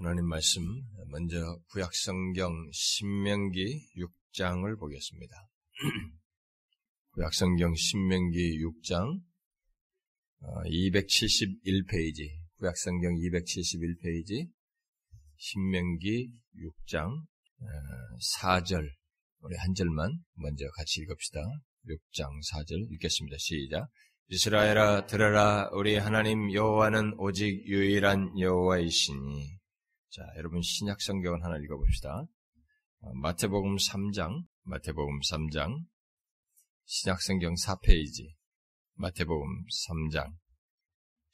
하나님 말씀 먼저 구약 성경 신명기 6장을 보겠습니다. 구약 성경 신명기 6장 271페이지 구약 성경 271페이지 신명기 6장 4절 우리 한 절만 먼저 같이 읽읍시다. 6장 4절 읽겠습니다. 시작. 이스라엘아 들어라 우리 하나님 여호와는 오직 유일한 여호와이시니 자, 여러분 신약 성경을 하나 읽어봅시다. 어, 마태복음 3장, 마태복음 3장, 신약 성경 4페이지, 마태복음 3장,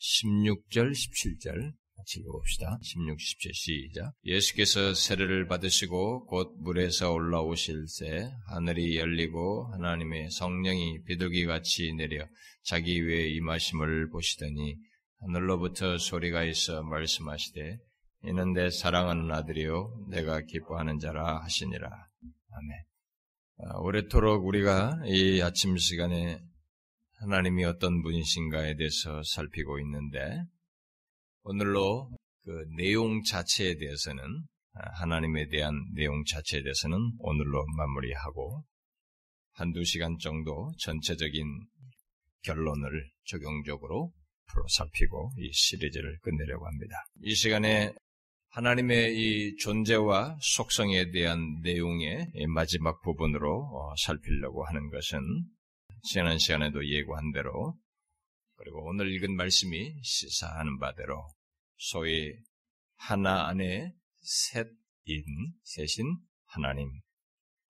16절, 17절 같이 읽어봅시다. 16, 17 시작. 예수께서 세례를 받으시고 곧 물에서 올라오실새 하늘이 열리고 하나님의 성령이 비둘기 같이 내려 자기 위에 임하심을 보시더니 하늘로부터 소리가 있어 말씀하시되 이는 내 사랑하는 아들이요 내가 기뻐하는 자라 하시니라. 아멘. 아, 오래도록 우리가 이 아침 시간에 하나님이 어떤 분이신가에 대해서 살피고 있는데 오늘로 그 내용 자체에 대해서는 아, 하나님에 대한 내용 자체에 대해서는 오늘로 마무리하고 한두 시간 정도 전체적인 결론을 적용적으로 살피고 이 시리즈를 끝내려고 합니다. 이 시간에 하나님의 이 존재와 속성에 대한 내용의 마지막 부분으로 어, 살피려고 하는 것은 지난 시간에도 예고한 대로 그리고 오늘 읽은 말씀이 시사하는 바대로 소위 하나 안에 셋인 셋인 하나님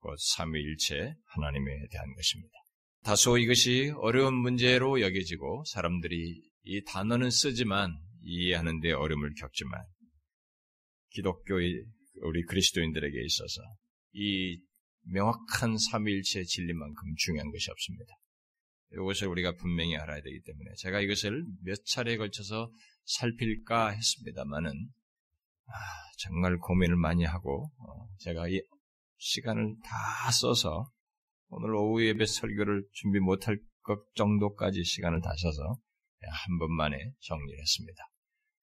곧 삼위일체 하나님에 대한 것입니다. 다소 이것이 어려운 문제로 여겨지고 사람들이 이 단어는 쓰지만 이해하는 데 어려움을 겪지만 기독교의 우리 그리스도인들에게 있어서 이 명확한 삼위일체의 진리만큼 중요한 것이 없습니다. 이것을 우리가 분명히 알아야 되기 때문에 제가 이것을 몇 차례에 걸쳐서 살필까 했습니다만은 아, 정말 고민을 많이 하고 어, 제가 이 시간을 다 써서 오늘 오후 예배 설교를 준비 못할 것 정도까지 시간을 다 써서 한 번만에 정리를 했습니다.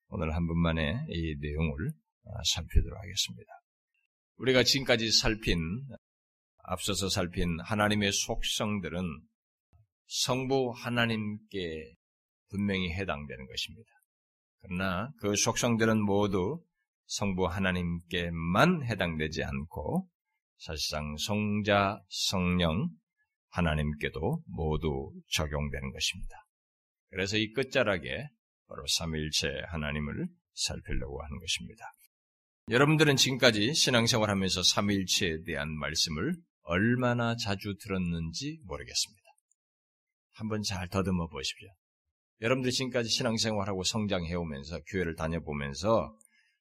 오늘 한 번만에 이 내용을 아, 살피도록 하겠습니다. 우리가 지금까지 살핀, 앞서서 살핀 하나님의 속성들은 성부 하나님께 분명히 해당되는 것입니다. 그러나 그 속성들은 모두 성부 하나님께만 해당되지 않고 사실상 성자, 성령, 하나님께도 모두 적용되는 것입니다. 그래서 이 끝자락에 바로 삼일체 하나님을 살피려고 하는 것입니다. 여러분들은 지금까지 신앙생활 하면서 삼일체에 대한 말씀을 얼마나 자주 들었는지 모르겠습니다. 한번 잘 더듬어 보십시오. 여러분들이 지금까지 신앙생활하고 성장해오면서 교회를 다녀보면서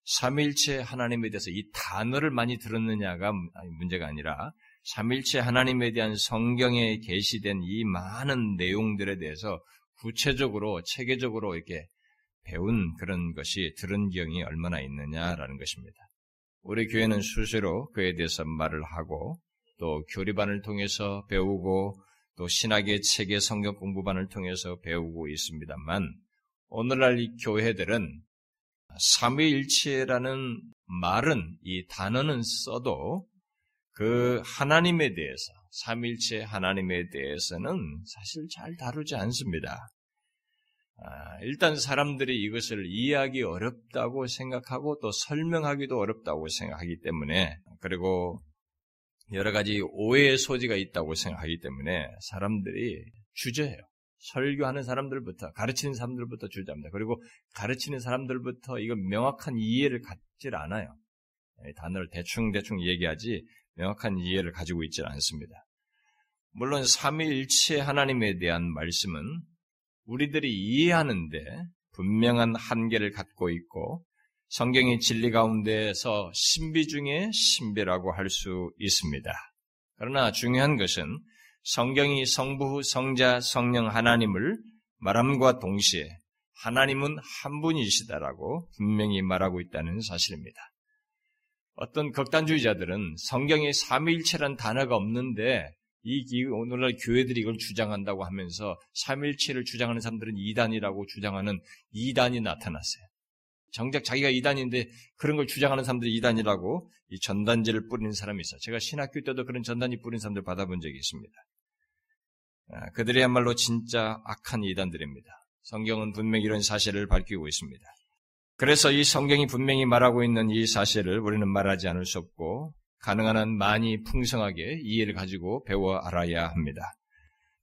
삼일체 하나님에 대해서 이 단어를 많이 들었느냐가 문제가 아니라 삼일체 하나님에 대한 성경에 게시된 이 많은 내용들에 대해서 구체적으로 체계적으로 이렇게 배운 그런 것이 들은 기억이 얼마나 있느냐라는 것입니다. 우리 교회는 수시로 그에 대해서 말을 하고 또 교리반을 통해서 배우고 또 신학의 체계 성경 공부반을 통해서 배우고 있습니다만 오늘날 이 교회들은 삼위일체라는 말은 이 단어는 써도 그 하나님에 대해서 삼일체 하나님에 대해서는 사실 잘 다루지 않습니다. 아, 일단 사람들이 이것을 이해하기 어렵다고 생각하고 또 설명하기도 어렵다고 생각하기 때문에 그리고 여러 가지 오해의 소지가 있다고 생각하기 때문에 사람들이 주저해요. 설교하는 사람들부터 가르치는 사람들부터 주저합니다. 그리고 가르치는 사람들부터 이걸 명확한 이해를 갖질 않아요. 단어를 대충 대충 얘기하지 명확한 이해를 가지고 있지 않습니다. 물론 삼위일체 하나님에 대한 말씀은 우리들이 이해하는데 분명한 한계를 갖고 있고 성경의 진리 가운데서 신비 중에 신비라고 할 수 있습니다. 그러나 중요한 것은 성경이 성부, 성자, 성령 하나님을 말함과 동시에 하나님은 한 분이시다라고 분명히 말하고 있다는 사실입니다. 어떤 극단주의자들은 성경에 삼위일체란 단어가 없는데 이 오늘날 교회들이 이걸 주장한다고 하면서 삼일체를 주장하는 사람들은 이단이라고 주장하는 이단이 나타났어요. 정작 자기가 이단인데 그런 걸 주장하는 사람들이 이단이라고 이 전단지를 뿌리는 사람이 있어. 제가 신학교 때도 그런 전단지 뿌린 사람들 받아본 적이 있습니다. 아, 그들이야말로 진짜 악한 이단들입니다. 성경은 분명히 이런 사실을 밝히고 있습니다. 그래서 이 성경이 분명히 말하고 있는 이 사실을 우리는 말하지 않을 수 없고 가능한 한 많이 풍성하게 이해를 가지고 배워 알아야 합니다.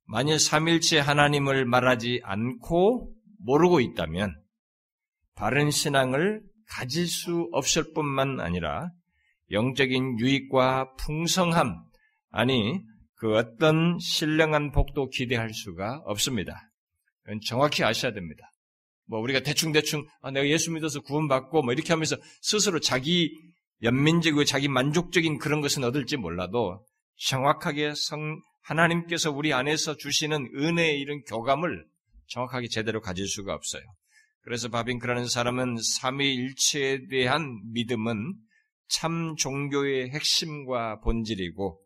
만일 삼일체 하나님을 말하지 않고 모르고 있다면 바른 신앙을 가질 수 없을 뿐만 아니라 영적인 유익과 풍성함, 아니, 그 어떤 신령한 복도 기대할 수가 없습니다. 정확히 아셔야 됩니다. 뭐 우리가 대충 대충 아, 내가 예수 믿어서 구원받고 뭐 이렇게 하면서 스스로 자기 연민적이고 자기 만족적인 그런 것은 얻을지 몰라도 정확하게 성, 하나님께서 우리 안에서 주시는 은혜의 이런 교감을 정확하게 제대로 가질 수가 없어요. 그래서 바빙크라는 사람은 삼위일체에 대한 믿음은 참 종교의 핵심과 본질이고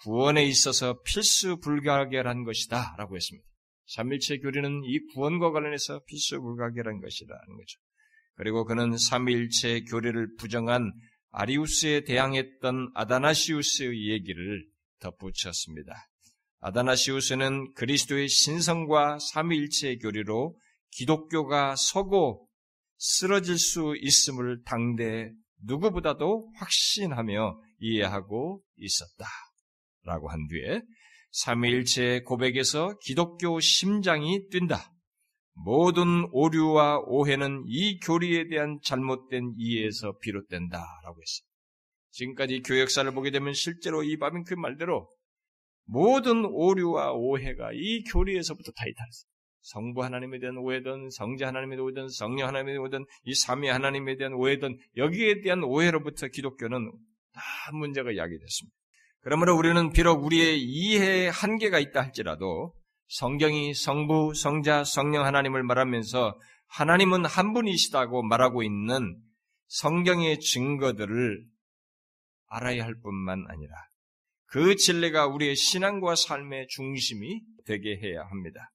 구원에 있어서 필수 불가결한 것이다 라고 했습니다. 삼일체 교리는 이 구원과 관련해서 필수 불가결한 것이라는 거죠. 그리고 그는 삼일체 교리를 부정한 아리우스에 대항했던 아다나시우스의 얘기를 덧붙였습니다. 아다나시우스는 그리스도의 신성과 삼위일체의 교리로 기독교가 서고 쓰러질 수 있음을 당대 누구보다도 확신하며 이해하고 있었다. 라고 한 뒤에 삼위일체 고백에서 기독교 심장이 뛴다. 모든 오류와 오해는 이 교리에 대한 잘못된 이해에서 비롯된다. 라고 했어요. 지금까지 교회 역사를 보게 되면 실제로 이 바빙크 말대로 모든 오류와 오해가 이 교리에서부터 다 이탈했어요. 성부 하나님에 대한 오해든 성자 하나님에 대한 오해든 성령 하나님에 대한 오해든 이 삼위 하나님에 대한 오해든 여기에 대한 오해로부터 기독교는 다 문제가 야기됐습니다. 그러므로 우리는 비록 우리의 이해에 한계가 있다 할지라도 성경이 성부, 성자, 성령 하나님을 말하면서 하나님은 한 분이시다고 말하고 있는 성경의 증거들을 알아야 할 뿐만 아니라 그 진리가 우리의 신앙과 삶의 중심이 되게 해야 합니다.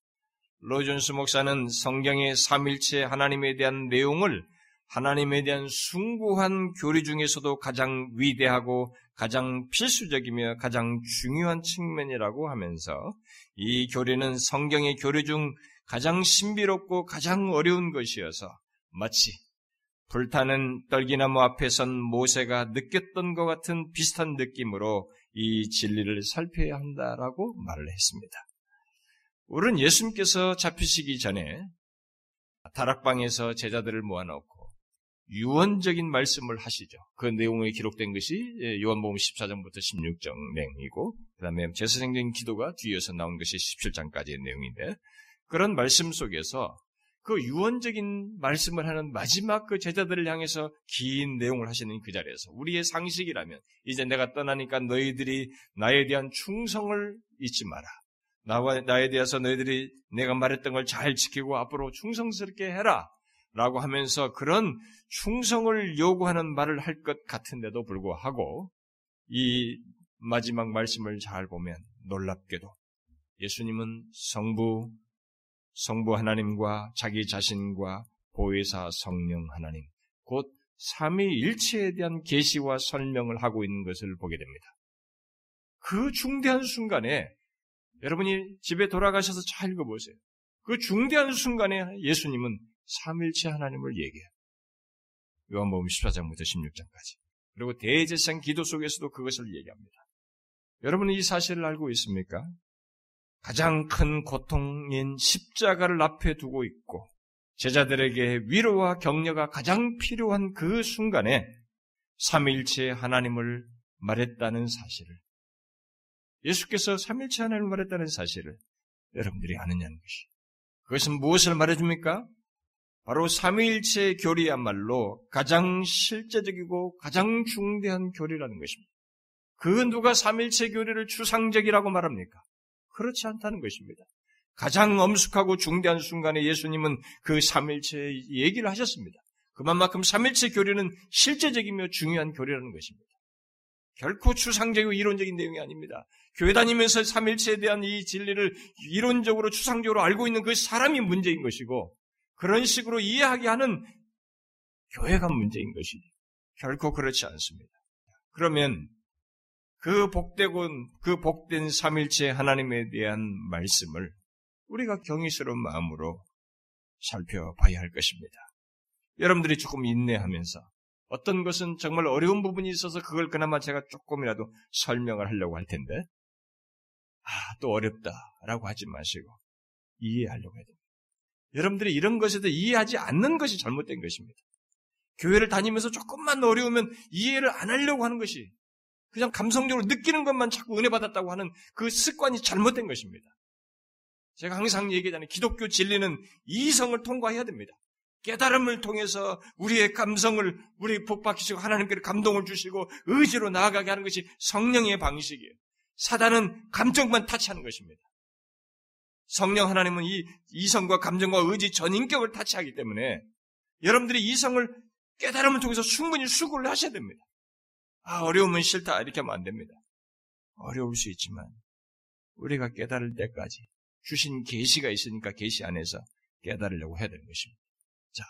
로존스 목사는 성경의 삼일체 하나님에 대한 내용을 하나님에 대한 숭고한 교리 중에서도 가장 위대하고 가장 필수적이며 가장 중요한 측면이라고 하면서 이 교리는 성경의 교리 중 가장 신비롭고 가장 어려운 것이어서 마치 불타는 떨기나무 앞에 선 모세가 느꼈던 것 같은 비슷한 느낌으로 이 진리를 살펴야 한다라고 말을 했습니다. 우리는 예수님께서 잡히시기 전에 다락방에서 제자들을 모아놓고 유언적인 말씀을 하시죠. 그 내용에 기록된 것이 요한복음 14장부터 16장 내용이고 그 다음에 제사장적인 기도가 뒤에서 나온 것이 17장까지의 내용인데 그런 말씀 속에서 그 유언적인 말씀을 하는 마지막 그 제자들을 향해서 긴 내용을 하시는 그 자리에서 우리의 상식이라면 이제 내가 떠나니까 너희들이 나에 대한 충성을 잊지 마라. 나와 나에 대해서 너희들이 내가 말했던 걸 잘 지키고 앞으로 충성스럽게 해라. 라고 하면서 그런 충성을 요구하는 말을 할 것 같은데도 불구하고 이 마지막 말씀을 잘 보면 놀랍게도 예수님은 성부, 성부 하나님과 자기 자신과 보혜사 성령 하나님, 곧 삼위일체에 대한 계시와 설명을 하고 있는 것을 보게 됩니다. 그 중대한 순간에 여러분이 집에 돌아가셔서 잘 읽어보세요. 그 중대한 순간에 예수님은 삼일체 하나님을 얘기해요. 요한복음 14장부터 16장까지. 그리고 대제상 기도 속에서도 그것을 얘기합니다. 여러분은 이 사실을 알고 있습니까? 가장 큰 고통인 십자가를 앞에 두고 있고 제자들에게 위로와 격려가 가장 필요한 그 순간에 삼일체 하나님을 말했다는 사실을 예수께서 삼일체 하나님을 말했다는 사실을 여러분들이 아느냐는 것이 그것은 무엇을 말해줍니까? 바로 삼위일체 교리야말로 가장 실제적이고 가장 중대한 교리라는 것입니다. 그 누가 삼일체 교리를 추상적이라고 말합니까? 그렇지 않다는 것입니다. 가장 엄숙하고 중대한 순간에 예수님은 그 삼일체 얘기를 하셨습니다. 그만큼 삼일체 교리는 실제적이며 중요한 교리라는 것입니다. 결코 추상적이고 이론적인 내용이 아닙니다. 교회 다니면서 삼일체에 대한 이 진리를 이론적으로 추상적으로 알고 있는 그 사람이 문제인 것이고 그런 식으로 이해하게 하는 교회가 문제인 것이지. 결코 그렇지 않습니다. 그러면 그 복되고 그 복된 삼일체 하나님에 대한 말씀을 우리가 경이스러운 마음으로 살펴봐야 할 것입니다. 여러분들이 조금 인내하면서 어떤 것은 정말 어려운 부분이 있어서 그걸 그나마 제가 조금이라도 설명을 하려고 할 텐데, 아, 또 어렵다라고 하지 마시고 이해하려고 해야. 여러분들이 이런 것에 대해 이해하지 않는 것이 잘못된 것입니다. 교회를 다니면서 조금만 어려우면 이해를 안 하려고 하는 것이 그냥 감성적으로 느끼는 것만 자꾸 은혜 받았다고 하는 그 습관이 잘못된 것입니다. 제가 항상 얘기하는 기독교 진리는 이성을 통과해야 됩니다. 깨달음을 통해서 우리의 감성을 우리 복받으시고 하나님께로 감동을 주시고 의지로 나아가게 하는 것이 성령의 방식이에요. 사단은 감정만 타치하는 것입니다. 성령 하나님은 이 이성과 감정과 의지 전인격을 타치하기 때문에 여러분들이 이성을 깨달음을 통해서 충분히 수고를 하셔야 됩니다. 아, 어려우면 싫다. 이렇게 하면 안 됩니다. 어려울 수 있지만, 우리가 깨달을 때까지 주신 계시가 있으니까 계시 안에서 깨달으려고 해야 되는 것입니다. 자,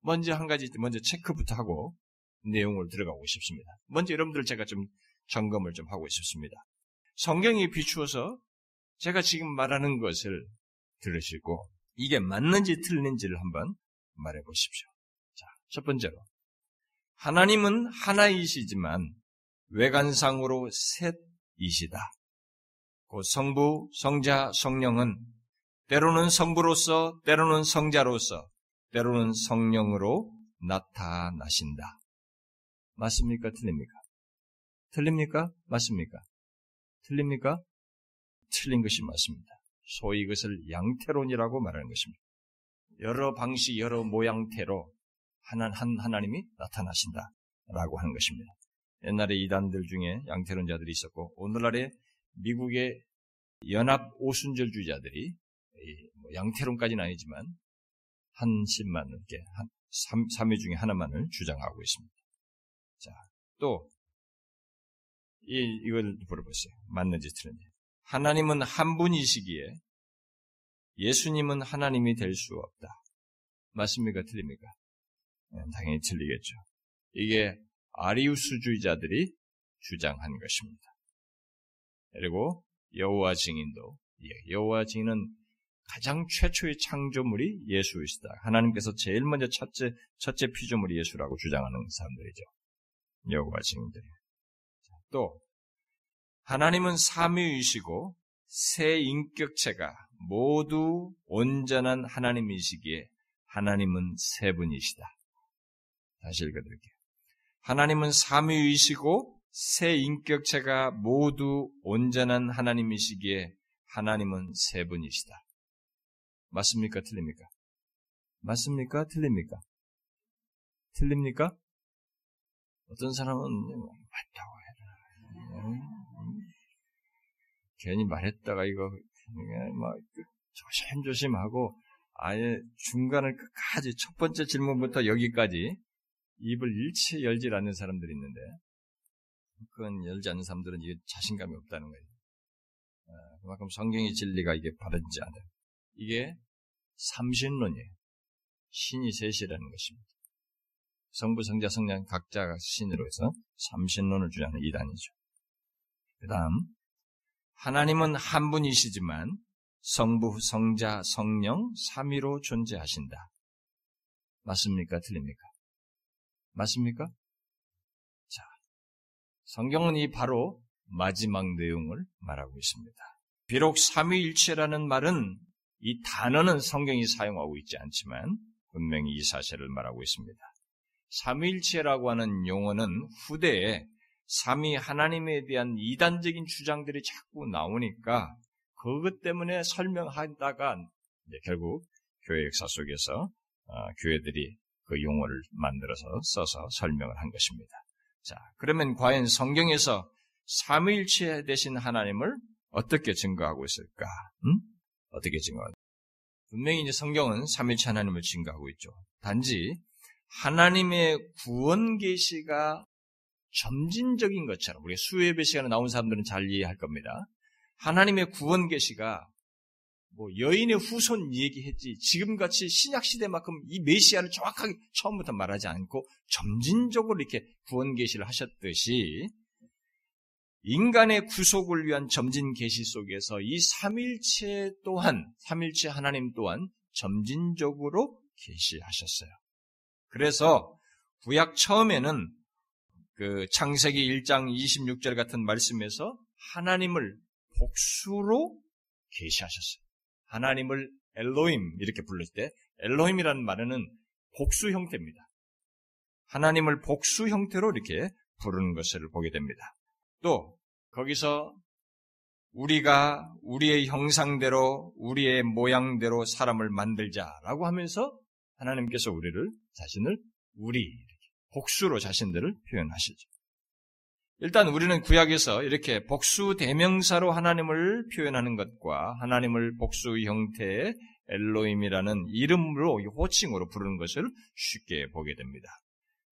먼저 한 가지, 먼저 체크부터 하고 내용을 들어가고 싶습니다. 먼저 여러분들 제가 좀 점검을 좀 하고 싶습니다. 성경이 비추어서 제가 지금 말하는 것을 들으시고, 이게 맞는지 틀린지를 한번 말해 보십시오. 자, 첫 번째로. 하나님은 하나이시지만 외관상으로 셋이시다. 곧 성부, 성자, 성령은 때로는 성부로서, 때로는 성자로서, 때로는 성령으로 나타나신다. 맞습니까? 틀립니까? 틀립니까? 맞습니까? 틀립니까? 틀린 것이 맞습니다. 소위 이것을 양태론이라고 말하는 것입니다. 여러 방식, 여러 모양태로 하나, 한 하나님이 나타나신다 라고 하는 것입니다. 옛날에 이단들 중에 양태론자들이 있었고 오늘날에 미국의 연합 오순절주의자들이 뭐 양태론까지는 아니지만 한 신만 이렇게 한 3, 3위 중에 하나만을 주장하고 있습니다. 자, 또 이, 이걸 물어보세요. 맞는지 틀린지. 하나님은 한 분이시기에 예수님은 하나님이 될 수 없다. 맞습니까? 틀립니까? 네, 당연히 틀리겠죠. 이게 아리우스주의자들이 주장한 것입니다. 그리고 여호와 증인도 여호와 증인은 가장 최초의 창조물이 예수이시다. 하나님께서 제일 먼저 첫째 첫째 피조물이 예수라고 주장하는 사람들이죠. 여호와 증인들이. 또 하나님은 삼위이시고 세 인격체가 모두 온전한 하나님이시기에 하나님은 세 분이시다. 다시 읽어드릴게요. 하나님은 삼위이시고 세 인격체가 모두 온전한 하나님이시기에 하나님은 세 분이시다. 맞습니까? 틀립니까? 맞습니까? 틀립니까? 틀립니까? 어떤 사람은 맞다고 해라. 괜히 말했다가 이거 막 조심조심하고 아예 중간을 끝까지 첫 번째 질문부터 여기까지 입을 일체 열질 않는 사람들이 있는데 그건 열지 않는 사람들은 이게 자신감이 없다는 거예요. 아, 그만큼 성경의 진리가 이게 바르지 않아요. 이게 삼신론이에요. 신이 셋이라는 것입니다. 성부, 성자, 성령 각자가 신으로 해서 삼신론을 주장하는 이단이죠. 그 다음 하나님은 한 분이시지만 성부, 성자, 성령, 삼위로 존재하신다. 맞습니까? 틀립니까? 맞습니까? 자, 성경은 이 바로 마지막 내용을 말하고 있습니다. 비록 삼위일체라는 말은 이 단어는 성경이 사용하고 있지 않지만 분명히 이 사실을 말하고 있습니다. 삼위일체라고 하는 용어는 후대에 삼위 하나님에 대한 이단적인 주장들이 자꾸 나오니까 그것 때문에 설명하다가 결국 교회 역사 속에서 어, 교회들이 그 용어를 만들어서 써서 설명을 한 것입니다. 자, 그러면 과연 성경에서 삼위일체 되신 하나님을 어떻게 증거하고 있을까? 음? 어떻게 증거하죠? 분명히 이제 성경은 삼위일체 하나님을 증거하고 있죠. 단지 하나님의 구원 계시가 점진적인 것처럼 우리 수예배 시간에 나온 사람들은 잘 이해할 겁니다. 하나님의 구원 계시가 뭐 여인의 후손 얘기했지 지금 같이 신약 시대만큼 이 메시아를 정확하게 처음부터 말하지 않고 점진적으로 이렇게 구원 계시를 하셨듯이 인간의 구속을 위한 점진 계시 속에서 이 삼일체 또한 삼일체 하나님 또한 점진적으로 계시하셨어요. 그래서 구약 처음에는 그 창세기 1장 26절 같은 말씀에서 하나님을 복수로 계시하셨어요. 하나님을 엘로임 이렇게 부를 때 엘로임이라는 말은 복수 형태입니다. 하나님을 복수 형태로 이렇게 부르는 것을 보게 됩니다. 또 거기서 우리가 우리의 형상대로 우리의 모양대로 사람을 만들자라고 하면서 하나님께서 우리를 자신을 우리 복수로 자신들을 표현하시죠. 일단 우리는 구약에서 이렇게 복수 대명사로 하나님을 표현하는 것과 하나님을 복수 형태의 엘로임이라는 이름으로 호칭으로 부르는 것을 쉽게 보게 됩니다.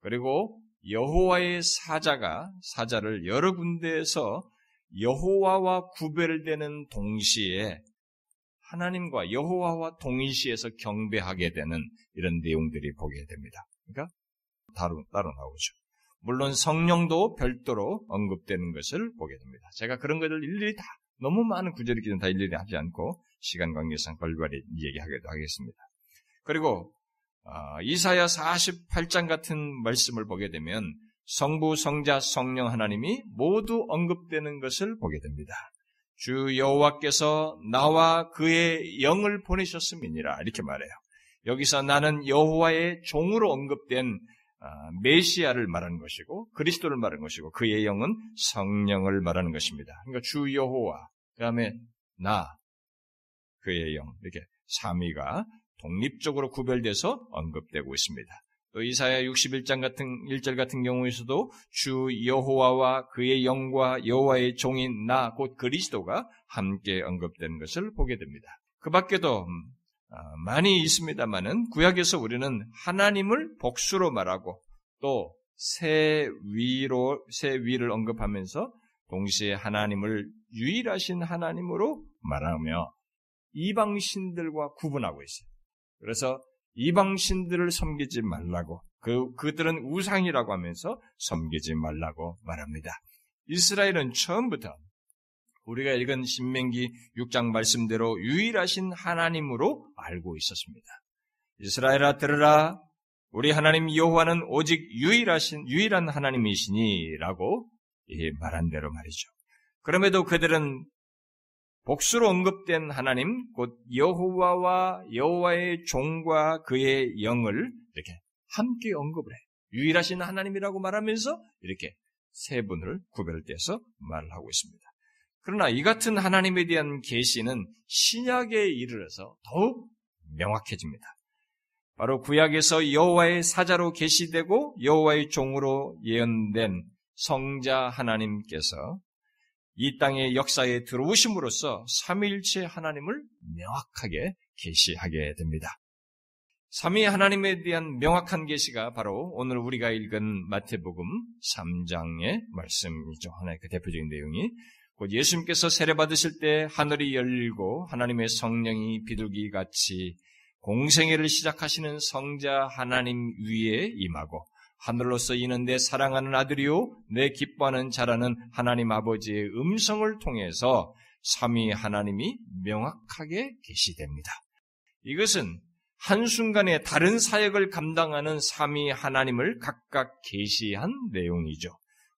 그리고 여호와의 사자가 사자를 여러 군데에서 여호와와 구별되는 동시에 하나님과 여호와와 동일시에서 경배하게 되는 이런 내용들이 보게 됩니다. 그러니까 따로 따로 나오죠. 물론 성령도 별도로 언급되는 것을 보게 됩니다. 제가 그런 것을 일일이 다 너무 많은 구절이 있기는 다 일일이 하지 않고 시간 관계상 벌벌이 얘기하기도 하겠습니다. 그리고 어, 이사야 48장 같은 말씀을 보게 되면 성부, 성자, 성령 하나님이 모두 언급되는 것을 보게 됩니다. 주 여호와께서 나와 그의 영을 보내셨음이니라 이렇게 말해요. 여기서 나는 여호와의 종으로 언급된 아, 메시아를 말하는 것이고 그리스도를 말하는 것이고 그의 영은 성령을 말하는 것입니다. 그러니까 주 여호와 그다음에 나 그의 영 이렇게 삼위가 독립적으로 구별돼서 언급되고 있습니다. 또 이사야 61장 같은 1절 같은 경우에서도 주 여호와와 그의 영과 여호와의 종인 나 곧 그리스도가 함께 언급되는 것을 보게 됩니다. 그 밖에도 음, 아, 많이 있습니다만은 구약에서 우리는 하나님을 복수로 말하고 또 새 위로 새 위를 언급하면서 동시에 하나님을 유일하신 하나님으로 말하며 이방 신들과 구분하고 있어요. 그래서 이방 신들을 섬기지 말라고 그 그들은 우상이라고 하면서 섬기지 말라고 말합니다. 이스라엘은 처음부터 우리가 읽은 신명기 6장 말씀대로 유일하신 하나님으로 알고 있었습니다. 이스라엘아 들으라 우리 하나님 여호와는 오직 유일하신 유일한 하나님이시니라고 말한 대로 말이죠. 그럼에도 그들은 복수로 언급된 하나님 곧 여호와와 여호와의 종과 그의 영을 이렇게 함께 언급을 해. 유일하신 하나님이라고 말하면서 이렇게 세 분을 구별돼서 말을 하고 있습니다. 그러나 이 같은 하나님에 대한 계시는 신약에 이르러서 더욱 명확해집니다. 바로 구약에서 여호와의 사자로 계시되고 여호와의 종으로 예언된 성자 하나님께서 이 땅의 역사에 들어오심으로써 삼위일체 하나님을 명확하게 계시하게 됩니다. 삼위 하나님에 대한 명확한 계시가 바로 오늘 우리가 읽은 마태복음 3장의 말씀이죠. 하나의 그 대표적인 내용이 곧 예수님께서 세례 받으실 때 하늘이 열리고 하나님의 성령이 비둘기 같이 공생애를 시작하시는 성자 하나님 위에 임하고 하늘로서 이는 내 사랑하는 아들이요 내 기뻐하는 자라는 하나님 아버지의 음성을 통해서 삼위 하나님이 명확하게 계시됩니다. 이것은 한순간에 다른 사역을 감당하는 삼위 하나님을 각각 계시한 내용이죠.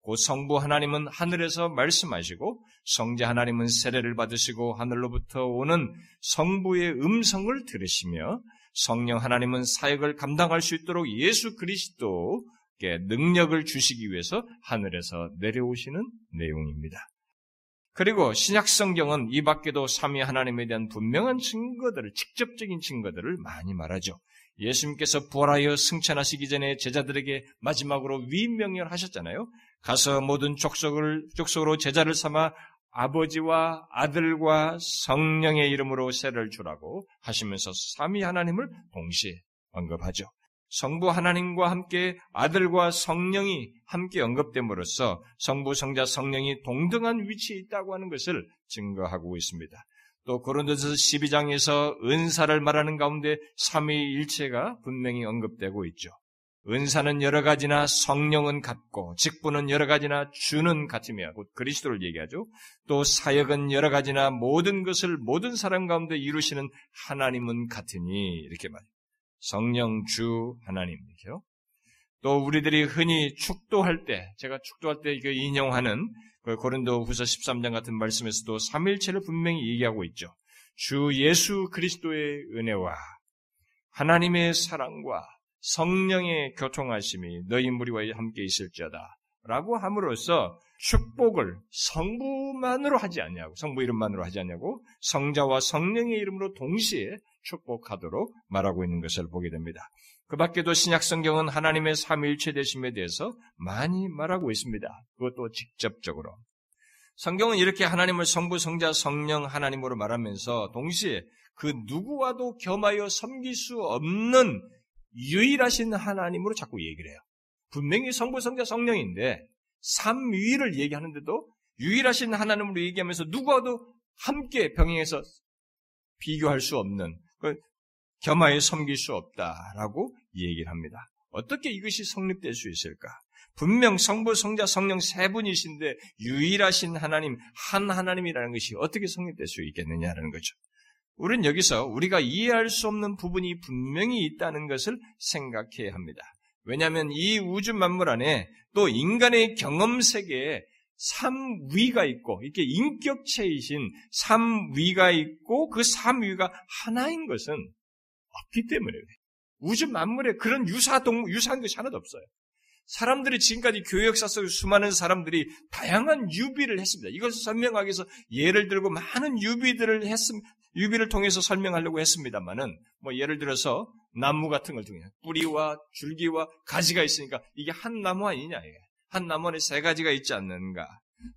곧 성부 하나님은 하늘에서 말씀하시고 성자 하나님은 세례를 받으시고 하늘로부터 오는 성부의 음성을 들으시며 성령 하나님은 사역을 감당할 수 있도록 예수 그리스도께 능력을 주시기 위해서 하늘에서 내려오시는 내용입니다. 그리고 신약 성경은 이 밖에도 삼위 하나님에 대한 분명한 증거들을 직접적인 증거들을 많이 말하죠. 예수님께서 부활하여 승천하시기 전에 제자들에게 마지막으로 위명령하셨잖아요. 가서 모든 족속을 족속으로 제자를 삼아 아버지와 아들과 성령의 이름으로 세를 주라고 하시면서 삼위 하나님을 동시에 언급하죠. 성부 하나님과 함께 아들과 성령이 함께 언급됨으로써 성부, 성자, 성령이 동등한 위치에 있다고 하는 것을 증거하고 있습니다. 또 고린도서 12장에서 은사를 말하는 가운데 삼위일체가 분명히 언급되고 있죠. 은사는 여러 가지나 성령은 같고 직분은 여러 가지나 주는 같으며 곧 그리스도를 얘기하죠. 또 사역은 여러 가지나 모든 것을 모든 사람 가운데 이루시는 하나님은 같으니 이렇게 말해요. 성령 주 하나님이죠. 또 우리들이 흔히 축도할 때 제가 축도할 때그 인용하는 그 고린도 후서 13장 같은 말씀에서도 삼일체를 분명히 얘기하고 있죠. 주 예수 그리스도의 은혜와 하나님의 사랑과 성령의 교통하심이 너희 무리와 함께 있을지어다. 라고 함으로써 축복을 성부만으로 하지 않냐고, 성부 이름만으로 하지 않냐고, 성자와 성령의 이름으로 동시에 축복하도록 말하고 있는 것을 보게 됩니다. 그 밖에도 신약 성경은 하나님의 삼일체 되심에 대해서 많이 말하고 있습니다. 그것도 직접적으로. 성경은 이렇게 하나님을 성부, 성자, 성령 하나님으로 말하면서 동시에 그 누구와도 겸하여 섬길 수 없는 유일하신 하나님으로 자꾸 얘기를 해요. 분명히 성부, 성자, 성령인데 삼위를 얘기하는데도 유일하신 하나님으로 얘기하면서 누구와도 함께 병행해서 비교할 수 없는 그 겸하여 섬길 수 없다라고 얘기를 합니다. 어떻게 이것이 성립될 수 있을까? 분명 성부, 성자, 성령 세 분이신데 유일하신 하나님, 한 하나님이라는 것이 어떻게 성립될 수 있겠느냐라는 거죠. 우리는 여기서 우리가 이해할 수 없는 부분이 분명히 있다는 것을 생각해야 합니다. 왜냐하면 이 우주 만물 안에 또 인간의 경험 세계에 삼위가 있고 이렇게 인격체이신 삼위가 있고 그 삼위가 하나인 것은 없기 때문에 우주 만물에 그런 유사동 유사한 것이 하나도 없어요. 사람들이 지금까지 교회 역사 속에 수많은 사람들이 다양한 유비를 했습니다. 이것을 설명하기 위해서 예를 들고 많은 유비들을 했음, 유비를 통해서 설명하려고 했습니다만은, 뭐 예를 들어서 나무 같은 걸 통해 뿌리와 줄기와 가지가 있으니까 이게 한 나무 아니냐, 이게. 한 나무 안에 세 가지가 있지 않는가.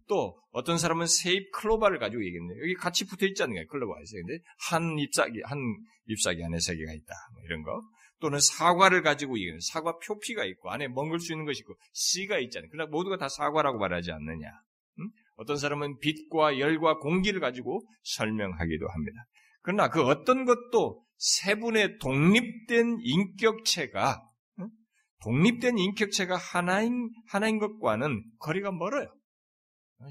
또 어떤 사람은 세잎 클로바를 가지고 얘기했는데 여기 같이 붙어 있지 않는가 클로바가 있어요. 근데 한 잎사귀 한 잎사귀 안에 세 개가 있다. 뭐 이런 거. 또는 사과를 가지고 얘기하는 사과 표피가 있고 안에 먹을 수 있는 것이 있고 씨가 있잖아요. 그러나 모두가 다 사과라고 말하지 않느냐. 음? 어떤 사람은 빛과 열과 공기를 가지고 설명하기도 합니다. 그러나 그 어떤 것도 세 분의 독립된 인격체가 음? 독립된 인격체가 하나인 하나인 것과는 거리가 멀어요.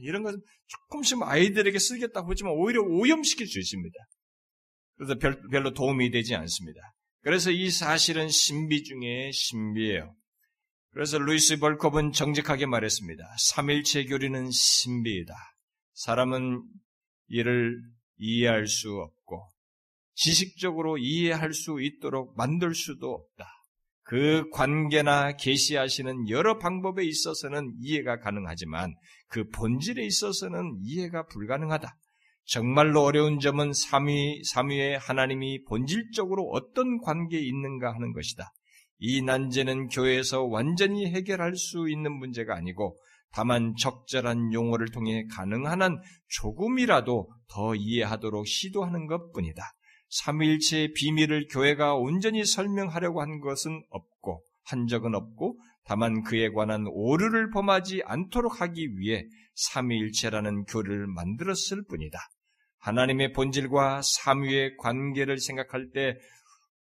이런 것은 조금씩 아이들에게 쓰겠다고 하지만 오히려 오염시킬 수 있습니다. 그래서 별, 별로 도움이 되지 않습니다. 그래서 이 사실은 신비 중에 신비예요. 그래서 루이스 벌컵은 정직하게 말했습니다. 삼일체 교리는 신비이다. 사람은 이를 이해할 수 없고 지식적으로 이해할 수 있도록 만들 수도 없다. 그 관계나 계시하시는 여러 방법에 있어서는 이해가 가능하지만 그 본질에 있어서는 이해가 불가능하다. 정말로 어려운 점은 삼위, 삼위의 하나님이 본질적으로 어떤 관계에 있는가 하는 것이다. 이 난제는 교회에서 완전히 해결할 수 있는 문제가 아니고 다만 적절한 용어를 통해 가능한 한 조금이라도 더 이해하도록 시도하는 것 뿐이다. 삼위일체의 비밀을 교회가 온전히 설명하려고 한 것은 없고, 한 적은 없고, 다만 그에 관한 오류를 범하지 않도록 하기 위해 삼위일체라는 교를 만들었을 뿐이다. 하나님의 본질과 삼위의 관계를 생각할 때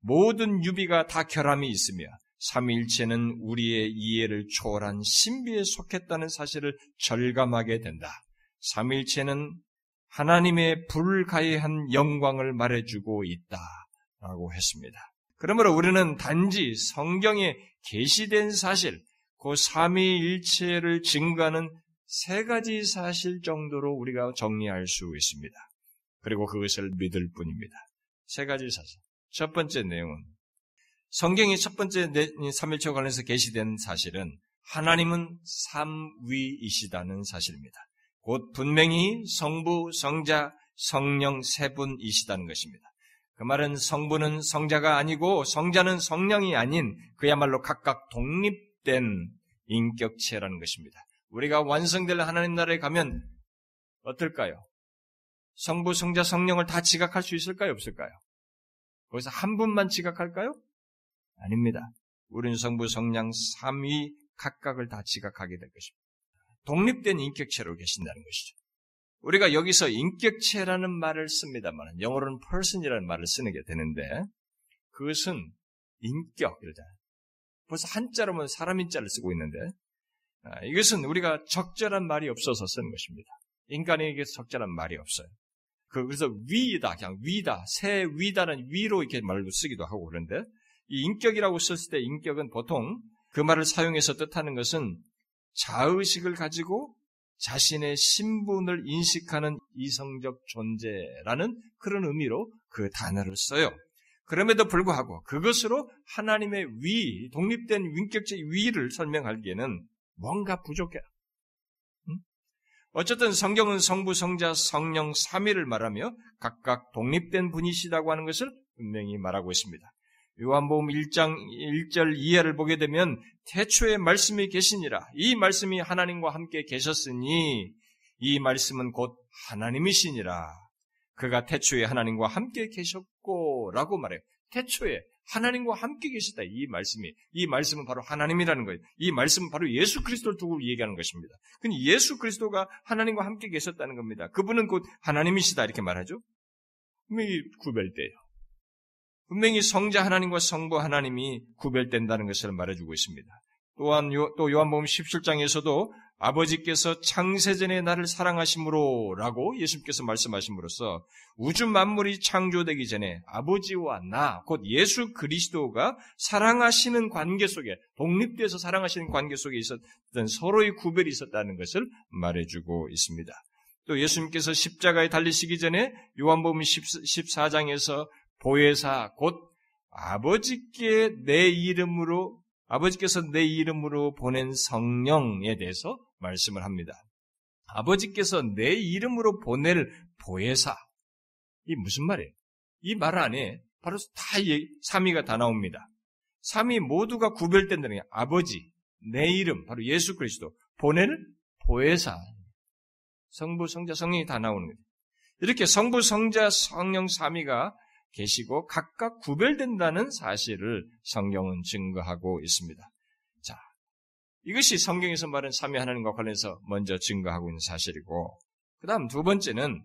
모든 유비가 다 결함이 있으며 삼위일체는 우리의 이해를 초월한 신비에 속했다는 사실을 절감하게 된다. 삼위일체는 하나님의 불가해한 영광을 말해주고 있다라고 했습니다. 그러므로 우리는 단지 성경에 계시된 사실, 그 삼위일체를 증거하는 세 가지 사실 정도로 우리가 정리할 수 있습니다. 그리고 그것을 믿을 뿐입니다. 세 가지 사실. 첫 번째 내용은 성경의 첫 번째 삼일체 관련해서 게시된 사실은 하나님은 삼위이시다는 사실입니다. 곧 분명히 성부, 성자, 성령 세 분이시다는 것입니다. 그 말은 성부는 성자가 아니고 성자는 성령이 아닌 그야말로 각각 독립된 인격체라는 것입니다. 우리가 완성될 하나님 나라에 가면 어떨까요? 성부, 성자, 성령을 다 지각할 수 있을까요? 없을까요? 거기서 한 분만 지각할까요? 아닙니다. 우리는 성부, 성령, 삼위 각각을 다 지각하게 될 것입니다. 독립된 인격체로 계신다는 것이죠. 우리가 여기서 인격체라는 말을 씁니다만 영어로는 person이라는 말을 쓰는 게 되는데 그것은 인격 이러자. 벌써 한자로면 사람 인자를 쓰고 있는데 아, 이것은 우리가 적절한 말이 없어서 쓰는 것입니다. 인간에게 적절한 말이 없어요. 그, 그래서 위다, 그냥 위다, 새 위다는 위로 이렇게 말로 쓰기도 하고 그런데 이 인격이라고 썼을 때 인격은 보통 그 말을 사용해서 뜻하는 것은 자의식을 가지고 자신의 신분을 인식하는 이성적 존재라는 그런 의미로 그 단어를 써요. 그럼에도 불구하고 그것으로 하나님의 위, 독립된 인격적 위를 설명하기에는 뭔가 부족해. 어쨌든 성경은 성부, 성자, 성령, 삼위를 말하며 각각 독립된 분이시다고 하는 것을 분명히 말하고 있습니다. 요한복음 1장 1절 이하를 보게 되면 태초에 말씀이 계시니라. 이 말씀이 하나님과 함께 계셨으니 이 말씀은 곧 하나님이시니라. 그가 태초에 하나님과 함께 계셨고 라고 말해요. 태초에 하나님과 함께 계시다. 이 말씀이. 이 말씀은 바로 하나님이라는 거예요. 이 말씀은 바로 예수 그리스도를 두고 얘기하는 것입니다. 근데 예수 그리스도가 하나님과 함께 계셨다는 겁니다. 그분은 곧 하나님이시다. 이렇게 말하죠. 분명히 구별돼요. 분명히 성자 하나님과 성부 하나님이 구별된다는 것을 말해주고 있습니다. 또한 요, 또 요한복음 17장에서도 아버지께서 창세전에 나를 사랑하심으로 라고 예수님께서 말씀하심으로써 우주 만물이 창조되기 전에 아버지와 나, 곧 예수 그리스도가 사랑하시는 관계 속에, 독립돼서 사랑하시는 관계 속에 있었던 서로의 구별이 있었다는 것을 말해주고 있습니다. 또 예수님께서 십자가에 달리시기 전에 요한복음 14장에서 보혜사, 곧 아버지께 내 이름으로 아버지께서 내 이름으로 보낸 성령에 대해서 말씀을 합니다. 아버지께서 내 이름으로 보낼 보혜사. 이 무슨 말이에요? 이 말 안에 바로 다 삼위가 다 나옵니다. 삼위 모두가 구별된다는 게 아버지, 내 이름, 바로 예수 그리스도, 보낼 보혜사. 성부, 성자, 성령이 다 나오는 거죠. 이렇게 성부, 성자, 성령 삼위가 계시고 각각 구별된다는 사실을 성경은 증거하고 있습니다. 자, 이것이 성경에서 말하는 삼위 하나님과 관련해서 먼저 증거하고 있는 사실이고, 그 다음 두 번째는